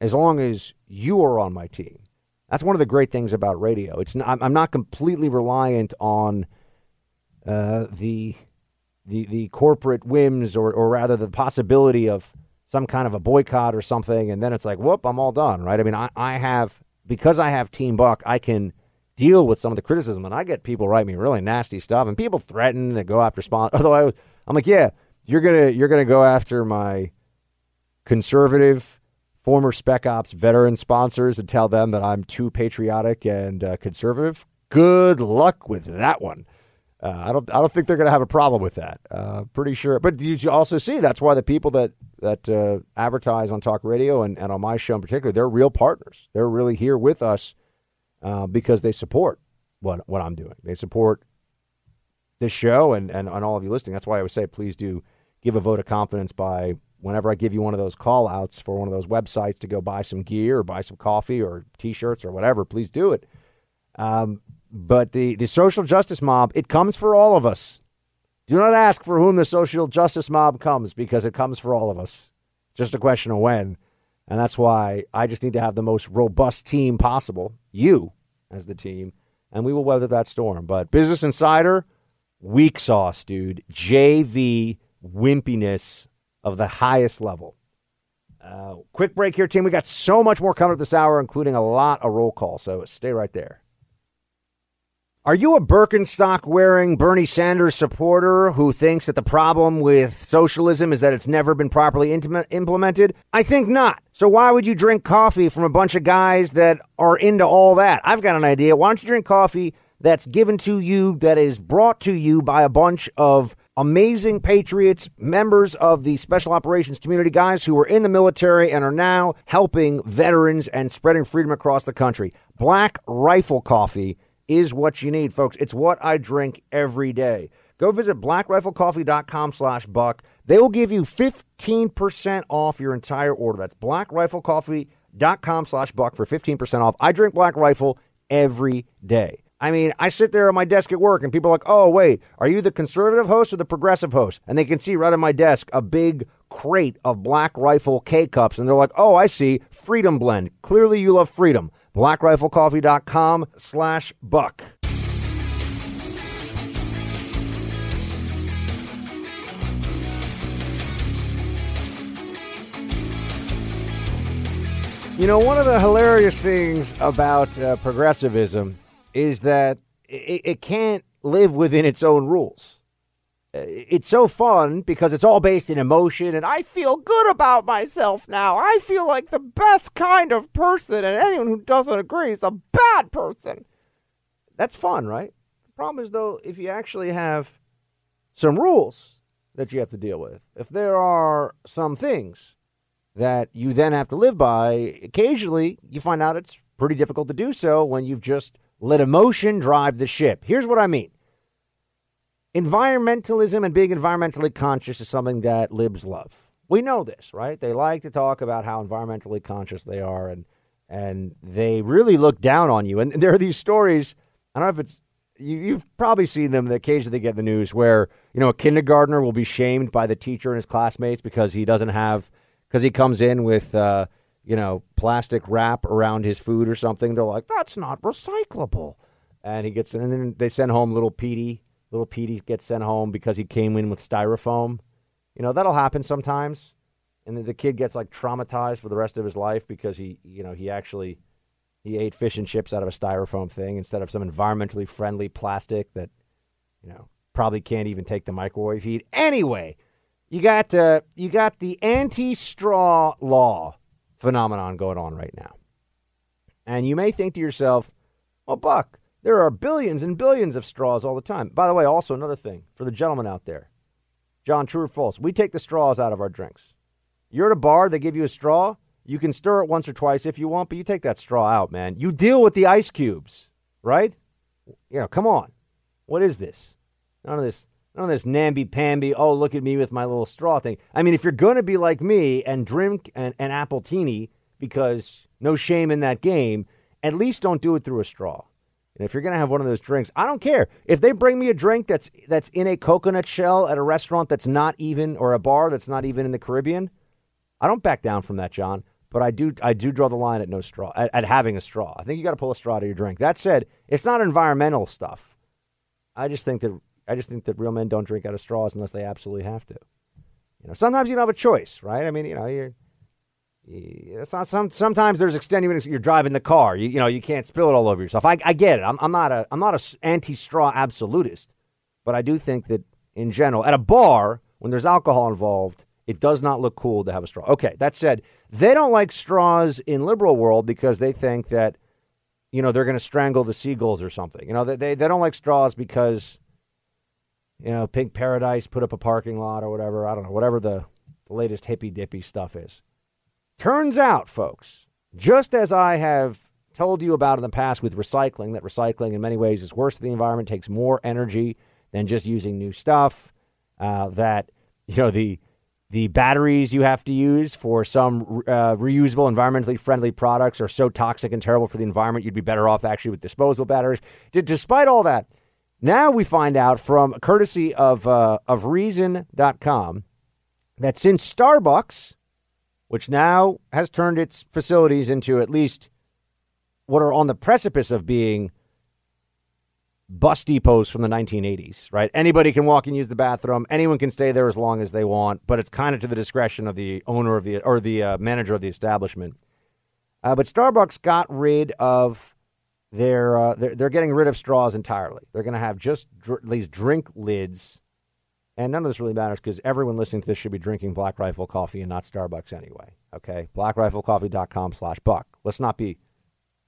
as long as you are on my team. That's one of the great things about radio. It's not, I'm not completely reliant on uh, the the the corporate whims or or rather the possibility of some kind of a boycott or something, and then it's like, whoop, I'm all done, right? I mean, I, I have because I have Team Buck, I can deal with some of the criticism. And I get people write me really nasty stuff, and people threaten to go after sponsors. Although I, I'm like, yeah, you're gonna you're gonna go after my conservative former Spec Ops veteran sponsors and tell them that I'm too patriotic and uh, conservative. Good luck with that one. Uh, I don't. I don't think they're going to have a problem with that. Uh, pretty sure. But did you also see that's why the people that that uh, advertise on talk radio and, and on my show in particular, they're real partners. They're really here with us uh, because they support what what I'm doing. They support this show and, and, and all of you listening. That's why I would say please do give a vote of confidence by whenever I give you one of those call outs for one of those websites to go buy some gear or buy some coffee or t shirts or whatever, please do it. Um, but the, the social justice mob, it comes for all of us. Do not ask for whom the social justice mob comes because it comes for all of us. Just a question of when. And that's why I just need to have the most robust team possible, you as the team, and we will weather that storm. But Business Insider, weak sauce, dude. JV wimpiness of the highest level. Uh, quick break here, team. We got so much more coming up this hour, including a lot of roll call. So stay right there. Are you a Birkenstock wearing Bernie Sanders supporter who thinks that the problem with socialism is that it's never been properly implemented? I think not. So why would you drink coffee from a bunch of guys that are into all that? I've got an idea. Why don't you drink coffee that's given to you, that is brought to you by a bunch of amazing patriots, members of the special operations community, guys who were in the military and are now helping veterans and spreading freedom across the country. Black Rifle Coffee is what you need, folks. It's what I drink every day. Go visit blackriflecoffee.com slash buck. They will give you 15% off your entire order. That's blackriflecoffee.com slash buck for 15% off. I drink Black Rifle every day. I mean, I sit there at my desk at work and people are like, oh, wait, are you the conservative host or the progressive host? And they can see right on my desk a big crate of Black Rifle K cups. And they're like, oh, I see, Freedom Blend. Clearly you love freedom blackriflecoffee.com slash buck. You know, one of the hilarious things about uh, progressivism is that it, it can't live within its own rules it's so fun because it's all based in emotion and I feel good about myself now. I feel like the best kind of person and anyone who doesn't agree is a bad person. That's fun, right? The problem is though if you actually have some rules that you have to deal with. If there are some things that you then have to live by, occasionally you find out it's pretty difficult to do so when you've just let emotion drive the ship. Here's what I mean. Environmentalism and being environmentally conscious is something that libs love. We know this, right? They like to talk about how environmentally conscious they are and and they really look down on you. And there are these stories, I don't know if it's you, have probably seen them the occasionally they get in the news where, you know, a kindergartner will be shamed by the teacher and his classmates because he doesn't have because he comes in with uh, you know, plastic wrap around his food or something. They're like, that's not recyclable. And he gets, and then they send home little Petey Little Petey gets sent home because he came in with styrofoam. You know, that'll happen sometimes. And the kid gets like traumatized for the rest of his life because he, you know, he actually he ate fish and chips out of a styrofoam thing instead of some environmentally friendly plastic that, you know, probably can't even take the microwave heat. Anyway, you got uh, you got the anti-straw law phenomenon going on right now. And you may think to yourself, well, Buck, there are billions and billions of straws all the time. By the way, also another thing for the gentleman out there John, true or false? We take the straws out of our drinks. You're at a bar, they give you a straw. You can stir it once or twice if you want, but you take that straw out, man. You deal with the ice cubes, right? You know, come on. What is this? None of this none of this namby pamby, oh, look at me with my little straw thing. I mean, if you're going to be like me and drink an, an Appletini because no shame in that game, at least don't do it through a straw. And if you're going to have one of those drinks, I don't care. If they bring me a drink that's that's in a coconut shell at a restaurant that's not even or a bar that's not even in the Caribbean, I don't back down from that, John. But I do I do draw the line at no straw at, at having a straw. I think you got to pull a straw to your drink. That said, it's not environmental stuff. I just think that I just think that real men don't drink out of straws unless they absolutely have to. You know, sometimes you don't have a choice, right? I mean, you know, you're it's not some. Sometimes there's extenuating. You're driving the car. You, you know you can't spill it all over yourself. I, I get it. I'm, I'm not a I'm not a anti-straw absolutist, but I do think that in general, at a bar when there's alcohol involved, it does not look cool to have a straw. Okay, that said, they don't like straws in liberal world because they think that you know they're going to strangle the seagulls or something. You know they, they they don't like straws because you know Pink Paradise put up a parking lot or whatever. I don't know whatever the, the latest hippy dippy stuff is. Turns out, folks, just as I have told you about in the past with recycling, that recycling in many ways is worse for the environment, takes more energy than just using new stuff. Uh, that you know the the batteries you have to use for some uh, reusable, environmentally friendly products are so toxic and terrible for the environment. You'd be better off actually with disposable batteries. D- despite all that, now we find out from courtesy of uh, of Reason.com that since Starbucks which now has turned its facilities into at least what are on the precipice of being bus depots from the 1980s, right? Anybody can walk and use the bathroom. Anyone can stay there as long as they want, but it's kind of to the discretion of the owner of the or the uh, manager of the establishment. Uh, but Starbucks got rid of their, uh, they're, they're getting rid of straws entirely. They're going to have just dr- these drink lids, and none of this really matters because everyone listening to this should be drinking Black Rifle coffee and not Starbucks anyway. Okay, blackriflecoffee.com/slash buck. Let's not be,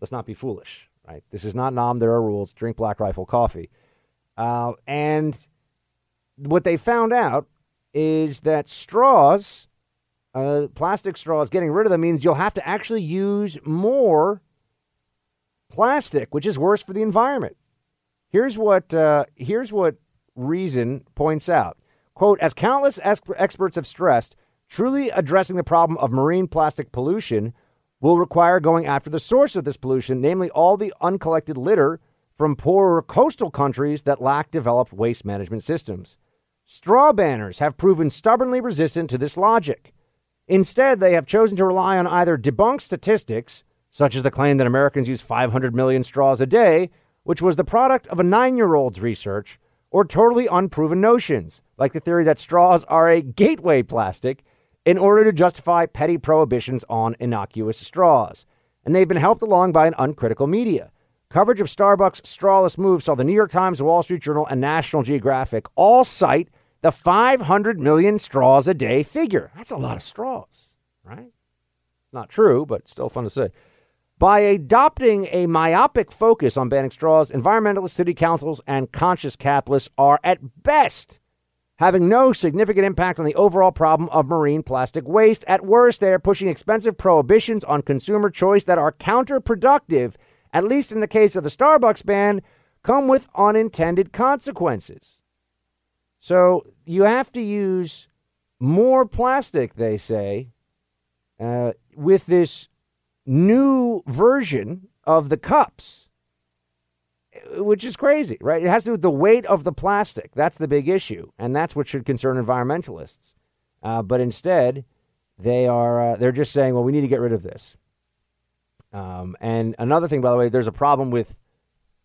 let's not be foolish right? This is not Nam. There are rules. Drink Black Rifle coffee. Uh, and what they found out is that straws, uh, plastic straws, getting rid of them means you'll have to actually use more plastic, which is worse for the environment. Here's what uh, here's what Reason points out. Quote, as countless experts have stressed, truly addressing the problem of marine plastic pollution will require going after the source of this pollution, namely all the uncollected litter from poorer coastal countries that lack developed waste management systems. Straw banners have proven stubbornly resistant to this logic. Instead, they have chosen to rely on either debunked statistics, such as the claim that Americans use 500 million straws a day, which was the product of a nine year old's research, or totally unproven notions, like the theory that straws are a gateway plastic in order to justify petty prohibitions on innocuous straws. And they've been helped along by an uncritical media. Coverage of Starbucks' strawless move saw the New York Times, Wall Street Journal, and National Geographic all cite the 500 million straws a day figure. That's a lot of straws, right? It's not true, but still fun to say. By adopting a myopic focus on banning straws, environmentalist city councils, and conscious capitalists are at best having no significant impact on the overall problem of marine plastic waste. At worst, they are pushing expensive prohibitions on consumer choice that are counterproductive, at least in the case of the Starbucks ban, come with unintended consequences. So you have to use more plastic, they say, uh, with this new version of the cups which is crazy, right? It has to do with the weight of the plastic. That's the big issue, and that's what should concern environmentalists. Uh, but instead, they are uh, they're just saying, well, we need to get rid of this. Um, and another thing, by the way, there's a problem with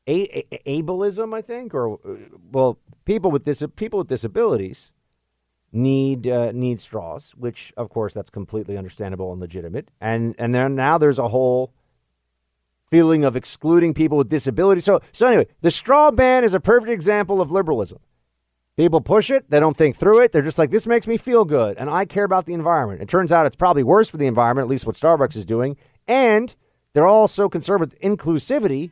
a- a- ableism, I think, or uh, well, people with dis- people with disabilities need uh, need straws, which of course that's completely understandable and legitimate. And and then now there's a whole feeling of excluding people with disabilities. So, so anyway, the straw ban is a perfect example of liberalism. People push it, they don't think through it. They're just like, this makes me feel good, and I care about the environment. It turns out it's probably worse for the environment, at least what Starbucks is doing. And they're all so concerned with inclusivity,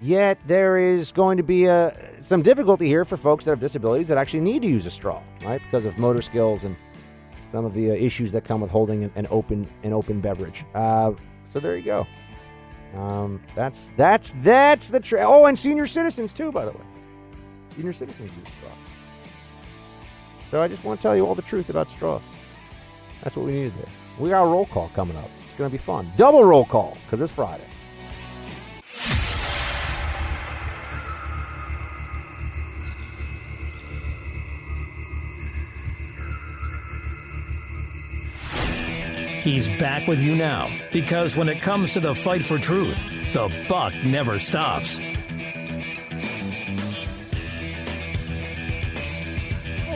yet there is going to be a, some difficulty here for folks that have disabilities that actually need to use a straw, right? Because of motor skills and some of the uh, issues that come with holding an, an open an open beverage. Uh, so there you go. Um, that's that's that's the tra- oh, and senior citizens too, by the way. Senior citizens use straws. So I just want to tell you all the truth about straws. That's what we needed there. We got a roll call coming up. It's going to be fun. Double roll call because it's Friday. He's back with you now because when it comes to the fight for truth, the buck never stops.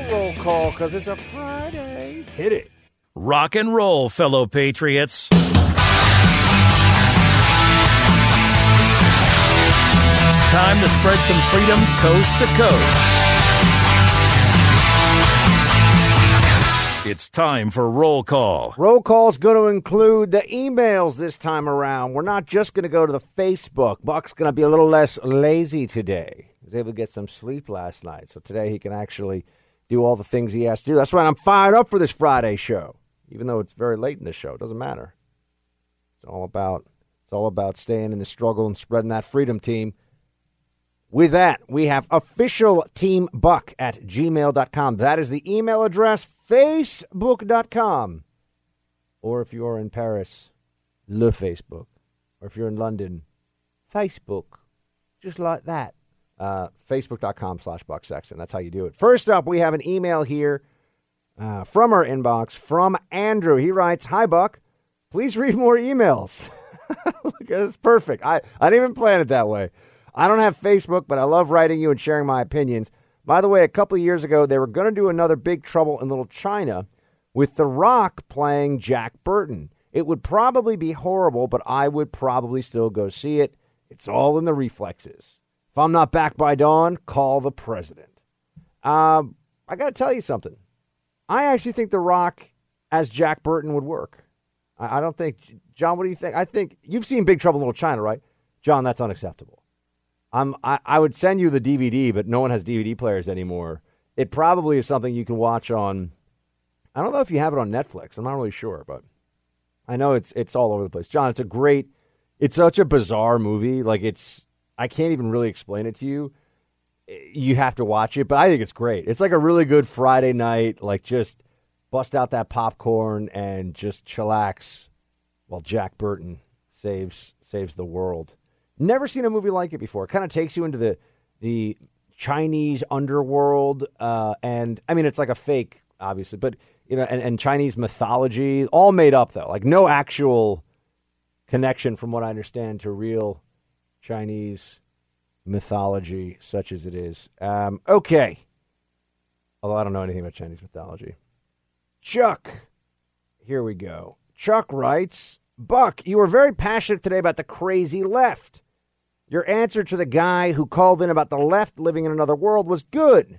Roll call because it's a Friday. Hit it. Rock and roll, fellow patriots. Time to spread some freedom coast to coast. It's time for roll call. Roll call is going to include the emails this time around. We're not just going to go to the Facebook. Buck's going to be a little less lazy today. He was able to get some sleep last night, so today he can actually do all the things he has to do. That's why I'm fired up for this Friday show, even though it's very late in the show. It doesn't matter. It's all about it's all about staying in the struggle and spreading that freedom team. With that, we have official team buck at gmail.com. That is the email address facebook.com. Or if you are in Paris, Le Facebook. Or if you're in London, Facebook. Just like that. Uh, Facebook.com slash Buck Sexton. That's how you do it. First up, we have an email here uh, from our inbox from Andrew. He writes Hi, Buck. Please read more emails. It's perfect. I, I didn't even plan it that way. I don't have Facebook, but I love writing you and sharing my opinions. By the way, a couple of years ago, they were going to do another Big Trouble in Little China with The Rock playing Jack Burton. It would probably be horrible, but I would probably still go see it. It's all in the reflexes. If I'm not back by dawn, call the president. Um, I got to tell you something. I actually think The Rock as Jack Burton would work. I, I don't think, John, what do you think? I think you've seen Big Trouble in Little China, right? John, that's unacceptable. I'm, I, I would send you the DVD, but no one has DVD players anymore. It probably is something you can watch on. I don't know if you have it on Netflix. I'm not really sure, but I know it's it's all over the place. John, it's a great. It's such a bizarre movie. Like it's, I can't even really explain it to you. Eh, you have to watch it, but I think it's great. It's like a really good Friday night. Like just bust out that popcorn and just chillax while Jack Burton saves saves the world. Never seen a movie like it before. It kind of takes you into the the Chinese underworld, uh, and I mean it's like a fake, obviously, but you know, and, and Chinese mythology, all made up though, like no actual connection, from what I understand, to real Chinese mythology, such as it is. Um, okay, although I don't know anything about Chinese mythology. Chuck, here we go. Chuck writes, Buck, you were very passionate today about the crazy left. Your answer to the guy who called in about the left living in another world was good.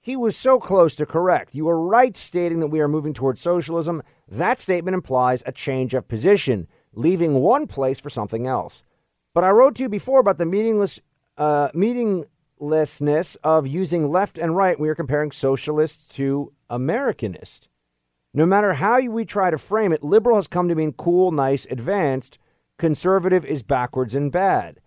He was so close to correct. You were right stating that we are moving towards socialism. That statement implies a change of position, leaving one place for something else. But I wrote to you before about the meaningless, uh, meaninglessness of using left and right. We are comparing socialists to Americanists. No matter how we try to frame it, liberal has come to mean cool, nice, advanced. Conservative is backwards and bad.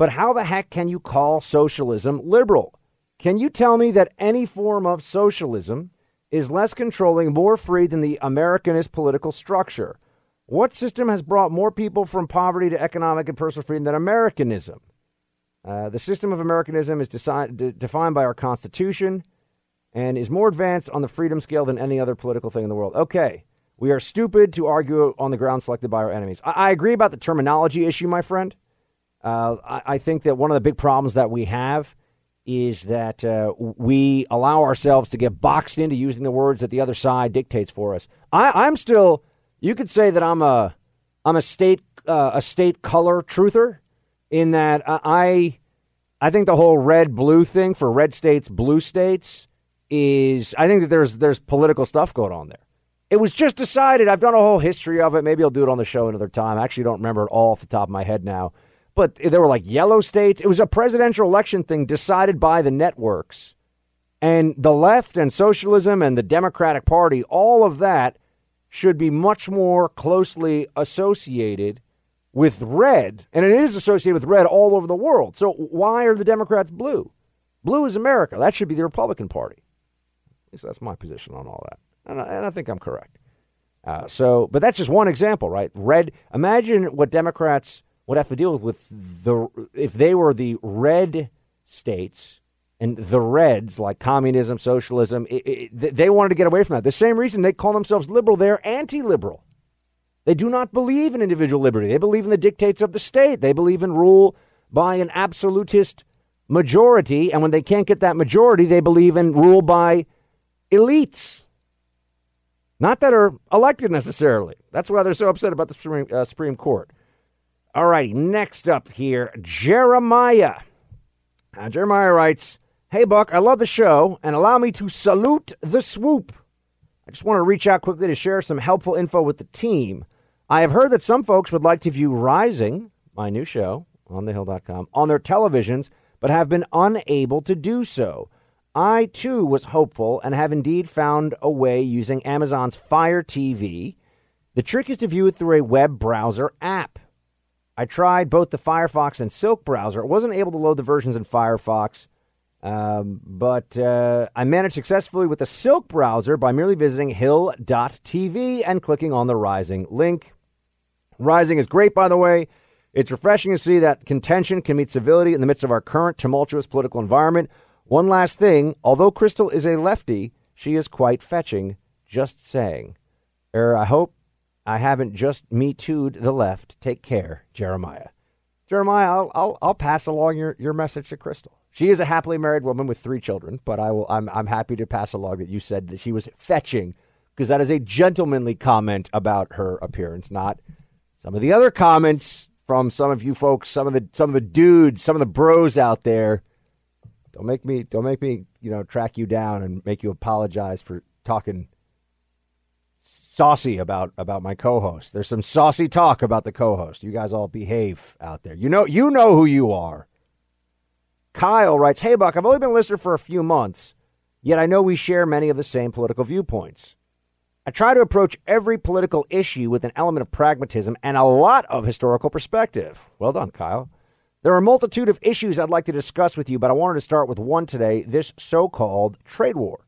But how the heck can you call socialism liberal? Can you tell me that any form of socialism is less controlling, more free than the Americanist political structure? What system has brought more people from poverty to economic and personal freedom than Americanism? Uh, the system of Americanism is deci- de- defined by our Constitution and is more advanced on the freedom scale than any other political thing in the world. Okay, we are stupid to argue on the ground selected by our enemies. I, I agree about the terminology issue, my friend. Uh, I, think that one of the big problems that we have is that uh, we allow ourselves to get boxed into using the words that the other side dictates for us. I, am still, you could say that I'm a, I'm a state, uh, a state color truther, in that I, I think the whole red blue thing for red states, blue states is, I think that there's there's political stuff going on there. It was just decided. I've done a whole history of it. Maybe I'll do it on the show another time. I actually don't remember it all off the top of my head now but there were like yellow states. It was a presidential election thing decided by the networks. And the left and socialism and the Democratic Party, all of that should be much more closely associated with red. And it is associated with red all over the world. So why are the Democrats blue? Blue is America. That should be the Republican Party. At least that's my position on all that. And I, and I think I'm correct. Uh, so, but that's just one example, right? Red. Imagine what Democrats would have to deal with the if they were the red states and the reds like communism, socialism. It, it, they wanted to get away from that. The same reason they call themselves liberal, they're anti-liberal. They do not believe in individual liberty. They believe in the dictates of the state. They believe in rule by an absolutist majority, and when they can't get that majority, they believe in rule by elites. Not that are elected necessarily. That's why they're so upset about the Supreme, uh, Supreme Court. All right, next up here, Jeremiah. Uh, Jeremiah writes, Hey, Buck, I love the show and allow me to salute the swoop. I just want to reach out quickly to share some helpful info with the team. I have heard that some folks would like to view Rising, my new show on thehill.com, on their televisions, but have been unable to do so. I too was hopeful and have indeed found a way using Amazon's Fire TV. The trick is to view it through a web browser app. I tried both the Firefox and Silk browser. I wasn't able to load the versions in Firefox, um, but uh, I managed successfully with the Silk browser by merely visiting hill.tv and clicking on the Rising link. Rising is great, by the way. It's refreshing to see that contention can meet civility in the midst of our current tumultuous political environment. One last thing although Krystal is a lefty, she is quite fetching. Just saying. Er, I hope I haven't just me tooed the left. Take care, Jeremiah. Jeremiah, I'll, I'll, I'll pass along your, your message to Krystal. She is a happily married woman with three children, but I will. I'm I'm happy to pass along that you said that she was fetching because that is a gentlemanly comment about her appearance, not some of the other comments from some of you folks, some of the some of the dudes, some of the bros out there. Don't make me don't make me you know track you down and make you apologize for talking saucy about about my co-host. There's some saucy talk about the co-host. You guys all behave out there. You know you know who you are. Kyle writes, Hey, Buck, I've only been a listener for a few months, yet I know we share many of the same political viewpoints. I try to approach every political issue with an element of pragmatism and a lot of historical perspective. Well done, Kyle. There are a multitude of issues I'd like to discuss with you, but I wanted to start with one today this so called trade war.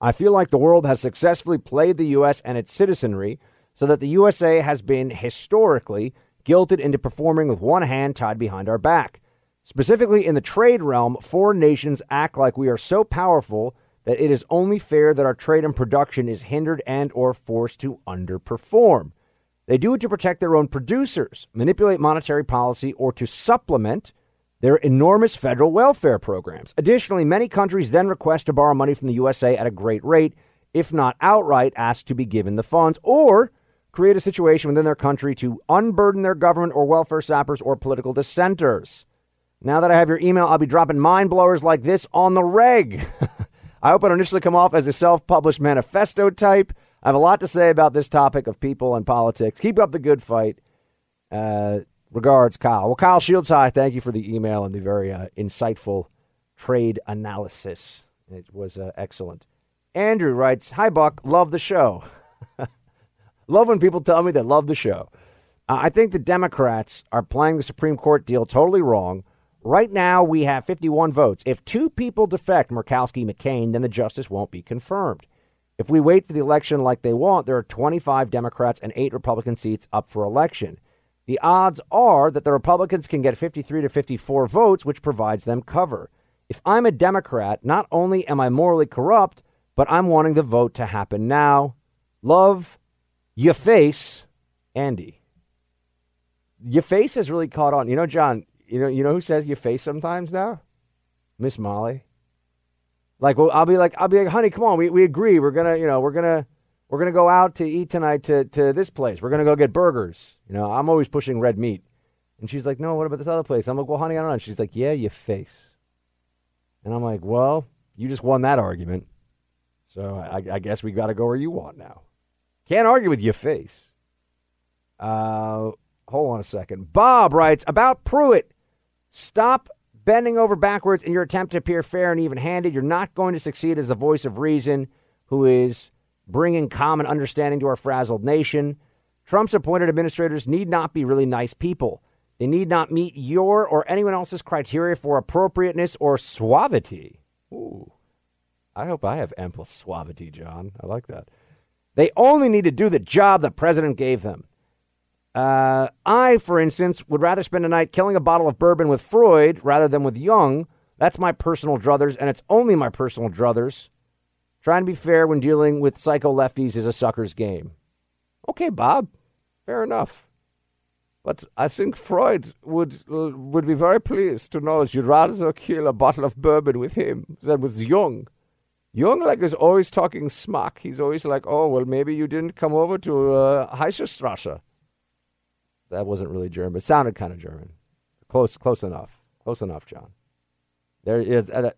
I feel like the world has successfully played the U.S. and its citizenry so that the USA has been historically guilted into performing with one hand tied behind our back. Specifically in the trade realm, foreign nations act like we are so powerful that it is only fair that our trade and production is hindered and or forced to underperform. They do it to protect their own producers, manipulate monetary policy, or to supplement their enormous federal welfare programs. Additionally, many countries then request to borrow money from the USA at a great rate, if not outright ask to be given the funds, or create a situation within their country to unburden their government or welfare sappers or political dissenters. Now that I have your email, I'll be dropping mind blowers like this on the reg. I hope I don't initially come off as a self published manifesto type. I have a lot to say about this topic of people and politics. Keep up the good fight. Uh, regards, Kyle. Well, Kyle Shields, hi. Thank you for the email and the very uh, insightful trade analysis. It was uh, excellent. Andrew writes Hi, Buck. Love the show. love when people tell me they love the show. Uh, I think the Democrats are playing the Supreme Court deal totally wrong Right now, we have 51 votes. If two people defect, Murkowski, McCain, then the justice won't be confirmed. If we wait for the election like they want, there are 25 Democrats and eight Republican seats up for election. The odds are that the Republicans can get 53 to 54 votes, which provides them cover. If I'm a Democrat, not only am I morally corrupt, but I'm wanting the vote to happen now. Love your face, Andy. Your face has really caught on. You know, John, you know, you know who says your face sometimes now? Miss Molly. Like, well, I'll be like, I'll be like, honey, come on, we, we agree. We're gonna, you know, we're gonna we're gonna go out to eat tonight to to this place. We're gonna go get burgers. You know, I'm always pushing red meat. And she's like, no, what about this other place? I'm like, well, honey, I don't know. And she's like, yeah, your face. And I'm like, well, you just won that argument. So I, I guess we got to go where you want now. Can't argue with your face. Uh, hold on a second. Bob writes about Pruitt. Stop bending over backwards in your attempt to appear fair and even handed. You're not going to succeed as the voice of reason who is bringing common understanding to our frazzled nation. Trump's appointed administrators need not be really nice people. They need not meet your or anyone else's criteria for appropriateness or suavity. Ooh, I hope I have ample suavity, John. I like that. They only need to do the job the president gave them. Uh, I, for instance, would rather spend a night killing a bottle of bourbon with Freud rather than with Jung. That's my personal druthers, and it's only my personal druthers. Trying to be fair when dealing with psycho lefties is a sucker's game. Okay, Bob. Fair enough. But I think Freud would uh, would be very pleased to know you'd rather kill a bottle of bourbon with him than with Jung. Jung, like, is always talking smack. He's always like, oh, well, maybe you didn't come over to uh, Heiserstrasse that wasn't really German. It sounded kind of German. Close, close enough. Close enough, John. There is. Uh,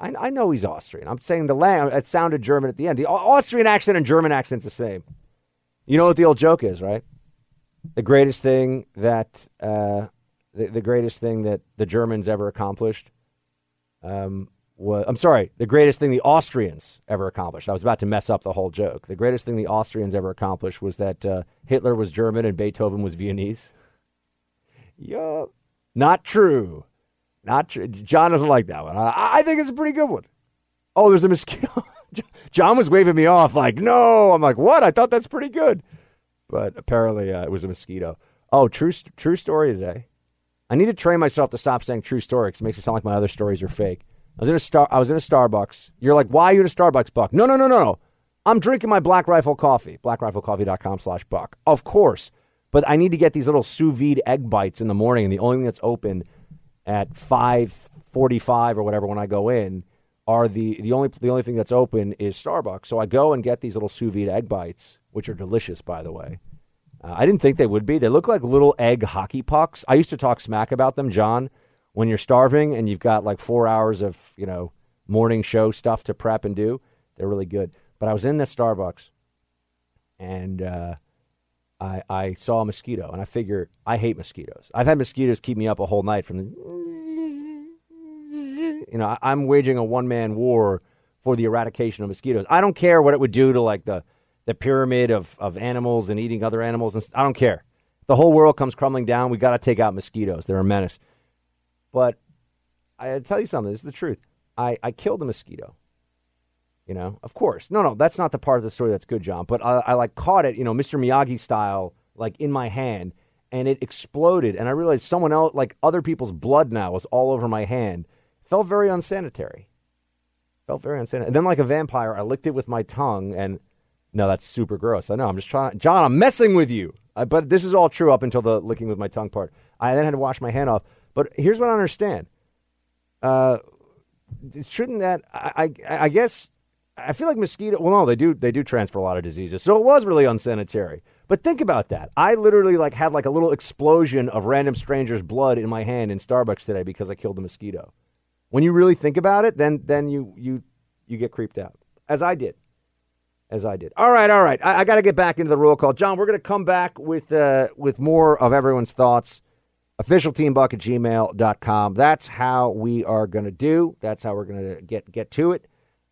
I, I know he's Austrian. I'm saying the lang. It sounded German at the end. The Austrian accent and German accent's the same. You know what the old joke is, right? The greatest thing that uh, the, the greatest thing that the Germans ever accomplished um, was, I'm sorry, the greatest thing the Austrians ever accomplished. I was about to mess up the whole joke. The greatest thing the Austrians ever accomplished was that uh, Hitler was German and Beethoven was Viennese. Yeah, not true. Not true. John doesn't like that one. I, I think it's a pretty good one. Oh, there's a mosquito. John was waving me off like, no. I'm like, what? I thought that's pretty good. But apparently uh, it was a mosquito. Oh, true, true story today. I need to train myself to stop saying true story because it makes it sound like my other stories are fake. I was in a star. I was in a Starbucks. You're like, why are you in a Starbucks, Buck? No, no, no, no, no. I'm drinking my Black Rifle coffee. BlackRifleCoffee.com slash Buck. Of course. But I need to get these little sous vide egg bites in the morning, and the only thing that's open at five forty-five or whatever when I go in are the the only the only thing that's open is Starbucks. So I go and get these little sous vide egg bites, which are delicious, by the way. Uh, I didn't think they would be. They look like little egg hockey pucks. I used to talk smack about them, John. When you're starving and you've got like four hours of you know morning show stuff to prep and do, they're really good. But I was in the Starbucks, and uh, I I saw a mosquito, and I figure I hate mosquitoes. I've had mosquitoes keep me up a whole night from the. You know, I'm waging a one man war for the eradication of mosquitoes. I don't care what it would do to like the the pyramid of, of animals and eating other animals. And I don't care. The whole world comes crumbling down. We got to take out mosquitoes. They're a menace. But I tell you something. This is the truth. I, I killed a mosquito. You know, of course. No, no, that's not the part of the story that's good, John. But I, I like caught it, you know, Mr. Miyagi style, like in my hand, and it exploded. And I realized someone else, like other people's blood now, was all over my hand. Felt very unsanitary. Felt very unsanitary. And then, like a vampire, I licked it with my tongue, and no, that's super gross. I know. I'm just trying. John, I'm messing with you. Uh, but this is all true up until the licking with my tongue part. I then had to wash my hand off. But here's what I understand. Uh, shouldn't that? I, I, I guess I feel like mosquito. Well, no, they do. They do transfer a lot of diseases. So it was really unsanitary. But think about that. I literally like had like a little explosion of random strangers' blood in my hand in Starbucks today because I killed a mosquito. When you really think about it, then then you you you get creeped out, as I did as I did. All right, all right. I, I got to get back into the roll call. John, we're going to come back with uh, with more of everyone's thoughts. Official Officialteambuck at gmail.com. That's how we are going to do. That's how we're going to get get to it.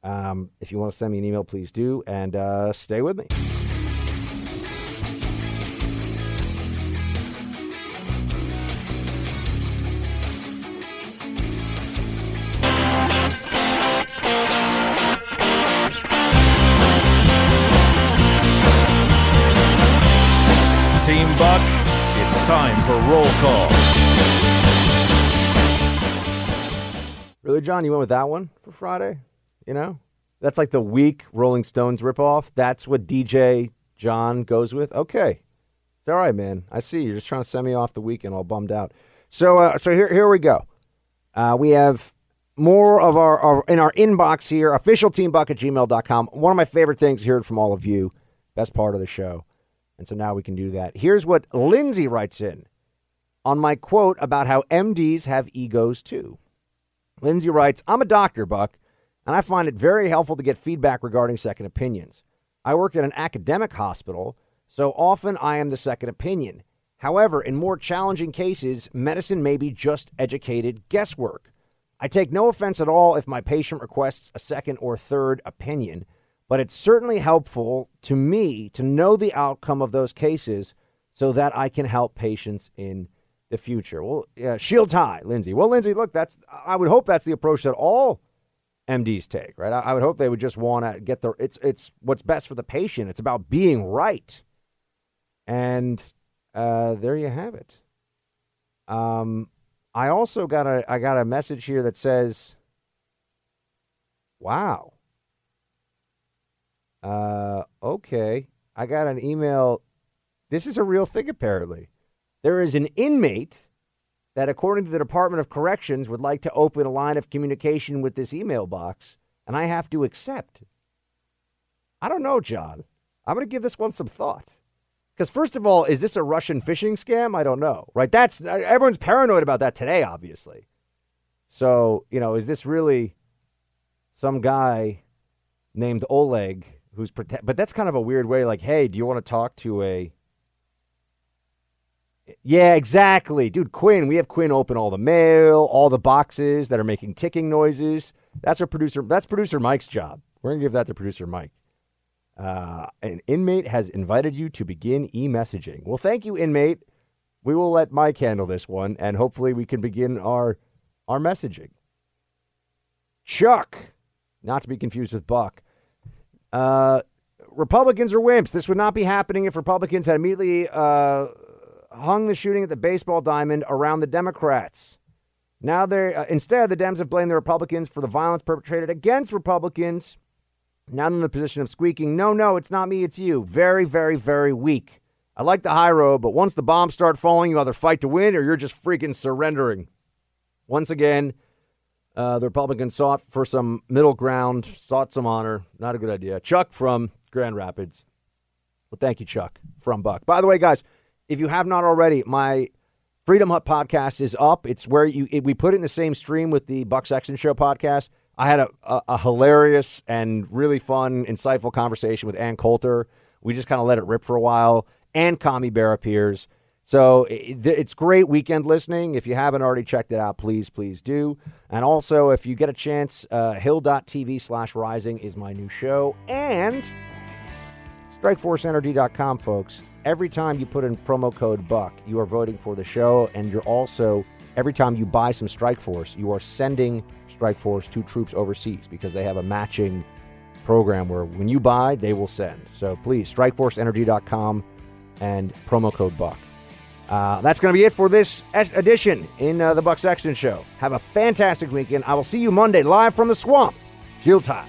Um, if you want to send me an email, please do. And uh, stay with me. Team Buck, it's time for roll call. Really, John? You went with that one for Friday? You know, that's like the weak Rolling Stones ripoff. That's what DJ John goes with. Okay, it's all right, man. I see you're just trying to send me off the weekend, all bummed out. So, uh, so here, here we go. Uh, we have more of our, our in our inbox here. Official Team Buck at gmail.com. One of my favorite things hearing from all of you. Best part of the show. And so now we can do that. Here's what Lindsay writes in on my quote about how MDs have egos too. Lindsay writes, I'm a doctor, Buck, and I find it very helpful to get feedback regarding second opinions. I work at an academic hospital, so often I am the second opinion. However, in more challenging cases, medicine may be just educated guesswork. I take no offense at all if my patient requests a second or third opinion, but it's certainly helpful to me to know the outcome of those cases so that I can help patients in the future. Well, yeah, shields high, Lindsay. Well, Lindsay, look, that's I would hope that's the approach that all MDs take, right? I, I would hope they would just want to get the it's it's what's best for the patient. It's about being right, and uh, there you have it. Um, I also got a I got a message here that says, "Wow, uh, okay. I got an email. This is a real thing, apparently. There is an inmate that, according to the Department of Corrections, would like to open a line of communication with this email box, and I have to accept. I don't know, John. I'm going to give this one some thought. Because, first of all, is this a Russian phishing scam? I don't know, right? That's uh, everyone's paranoid about that today, obviously. So, you know, is this really some guy named Oleg who's. But that's kind of a weird way. Like, hey, do you want to talk to a? Yeah, exactly, dude. Quinn, we have Quinn open all the mail, all the boxes that are making ticking noises. That's our producer. That's producer Mike's job. We're gonna give that to producer Mike. Uh, an inmate has invited you to begin e-messaging. Well, thank you, inmate. We will let Mike handle this one, and hopefully we can begin our our messaging. Chuck, not to be confused with Buck. Uh, Republicans are wimps. This would not be happening if Republicans had immediately uh, hung the shooting at the baseball diamond around the Democrats. Now they uh, instead the Dems have blamed the Republicans for the violence perpetrated against Republicans. Now in the position of squeaking, no, no, it's not me, it's you. Very, very, very weak. I like the high road, but once the bombs start falling, you either fight to win or you're just freaking surrendering. Once again, uh, the Republicans sought for some middle ground, sought some honor. Not a good idea. Chuck from Grand Rapids. Well, thank you, Chuck from Buck. By the way, guys, if you have not already, my Freedom Hut podcast is up. It's where you it, we put it in the same stream with the Buck Sexton Show podcast. I had a, a, a hilarious and really fun, insightful conversation with Ann Coulter. We just kind of let it rip for a while, and Commie Bear appears. So it, it's great weekend listening. If you haven't already checked it out, please, please do. And also, if you get a chance, uh, hill.tv slash rising is my new show. And StrikeForceEnergy.com, folks. Every time you put in promo code BUCK, you are voting for the show. And you're also, every time you buy some Strike Force, you are sending Strike Force to troops overseas because they have a matching program where when you buy, they will send. So please, StrikeForceEnergy.com and promo code BUCK. Uh, that's going to be it for this edition in uh, the Buck Sexton Show. Have a fantastic weekend. I will see you Monday live from the swamp. Shields high.